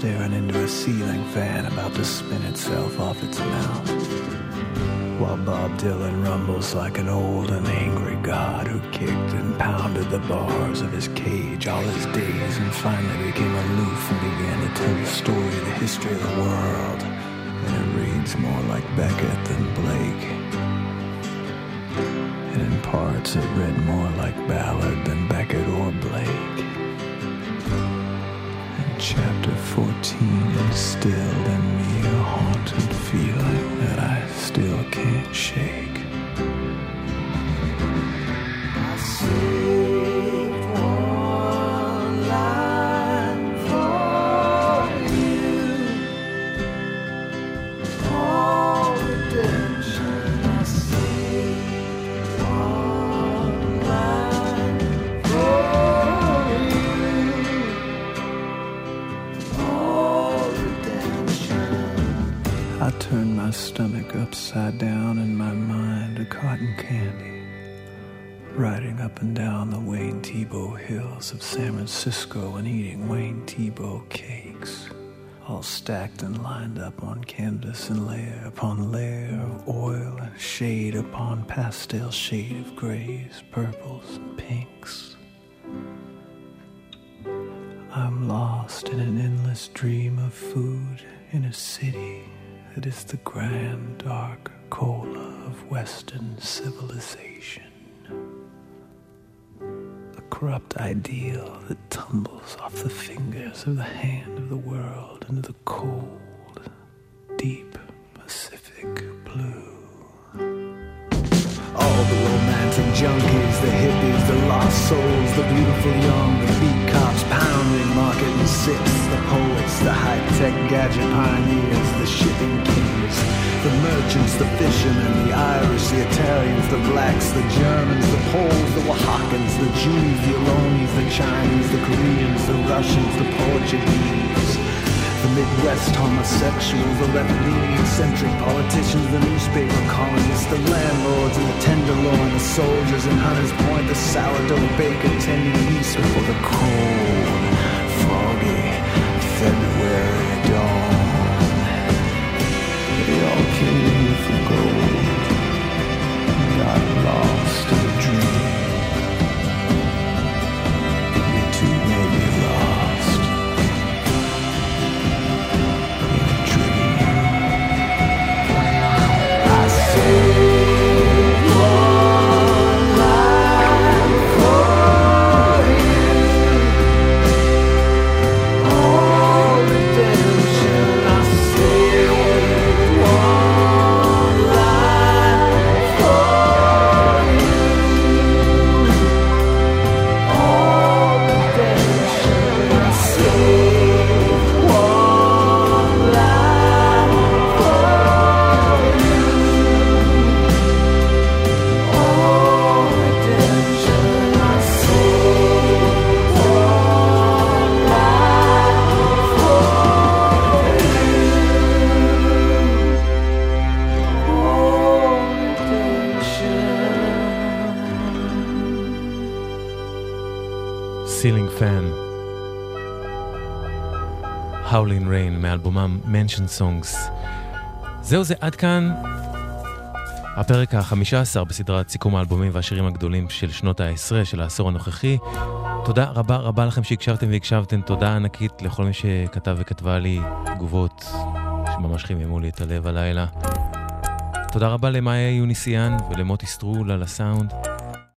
Staring into a ceiling fan about to spin itself off its mouth. While Bob Dylan rumbles like an old and angry god who kicked and pounded the bars of his cage all his days and finally became aloof and began to tell the story of the history of the world. And it reads more like Beckett than Blake. And in parts it read more like Ballard than Beckett or Blake. Chapter 14 instilled in me a haunted feeling that I still can't shake. Francisco and eating Wayne Thiebaud cakes, all stacked and lined up on canvas and layer upon layer of oil and shade upon pastel shade of grays, purples, and pinks. I'm lost in an endless dream of food in a city that is the grand dark cola of Western civilization. Corrupt ideal that tumbles off the fingers of the hand of the world into the cold, deep Pacific blue. All the romantic junkies, the hippies, the lost souls, the beautiful young, the beat cops pounding, marketing six, the poets, the high-tech gadget pioneers, the shipping kings, the merchants, the fishermen, the Irish, the Italians, the blacks, the Germans, the Poles, the Oaxacans, the Jews, the Alonis, the Chinese, the Koreans, the Russians, the Portuguese. The Midwest homosexuals, the left-leaning eccentric politicians, the newspaper columnists, the landlords and the tenderloin, the soldiers in Hunters Point, the sourdough baker tending yeast before the cold, Mansion Songs. זהו זה, עד כאן הפרק החמישה עשר בסדרת סיכום האלבומים והשירים הגדולים של שנות העשרה של העשור הנוכחי. תודה רבה רבה לכם שהקשבתן והקשבתם, תודה ענקית לכל מי שכתב וכתבה לי תגובות שממש חיממו לי את הלב הלילה. תודה רבה למאיה יוניסיאן ולמוטי סטרול על הסאונד.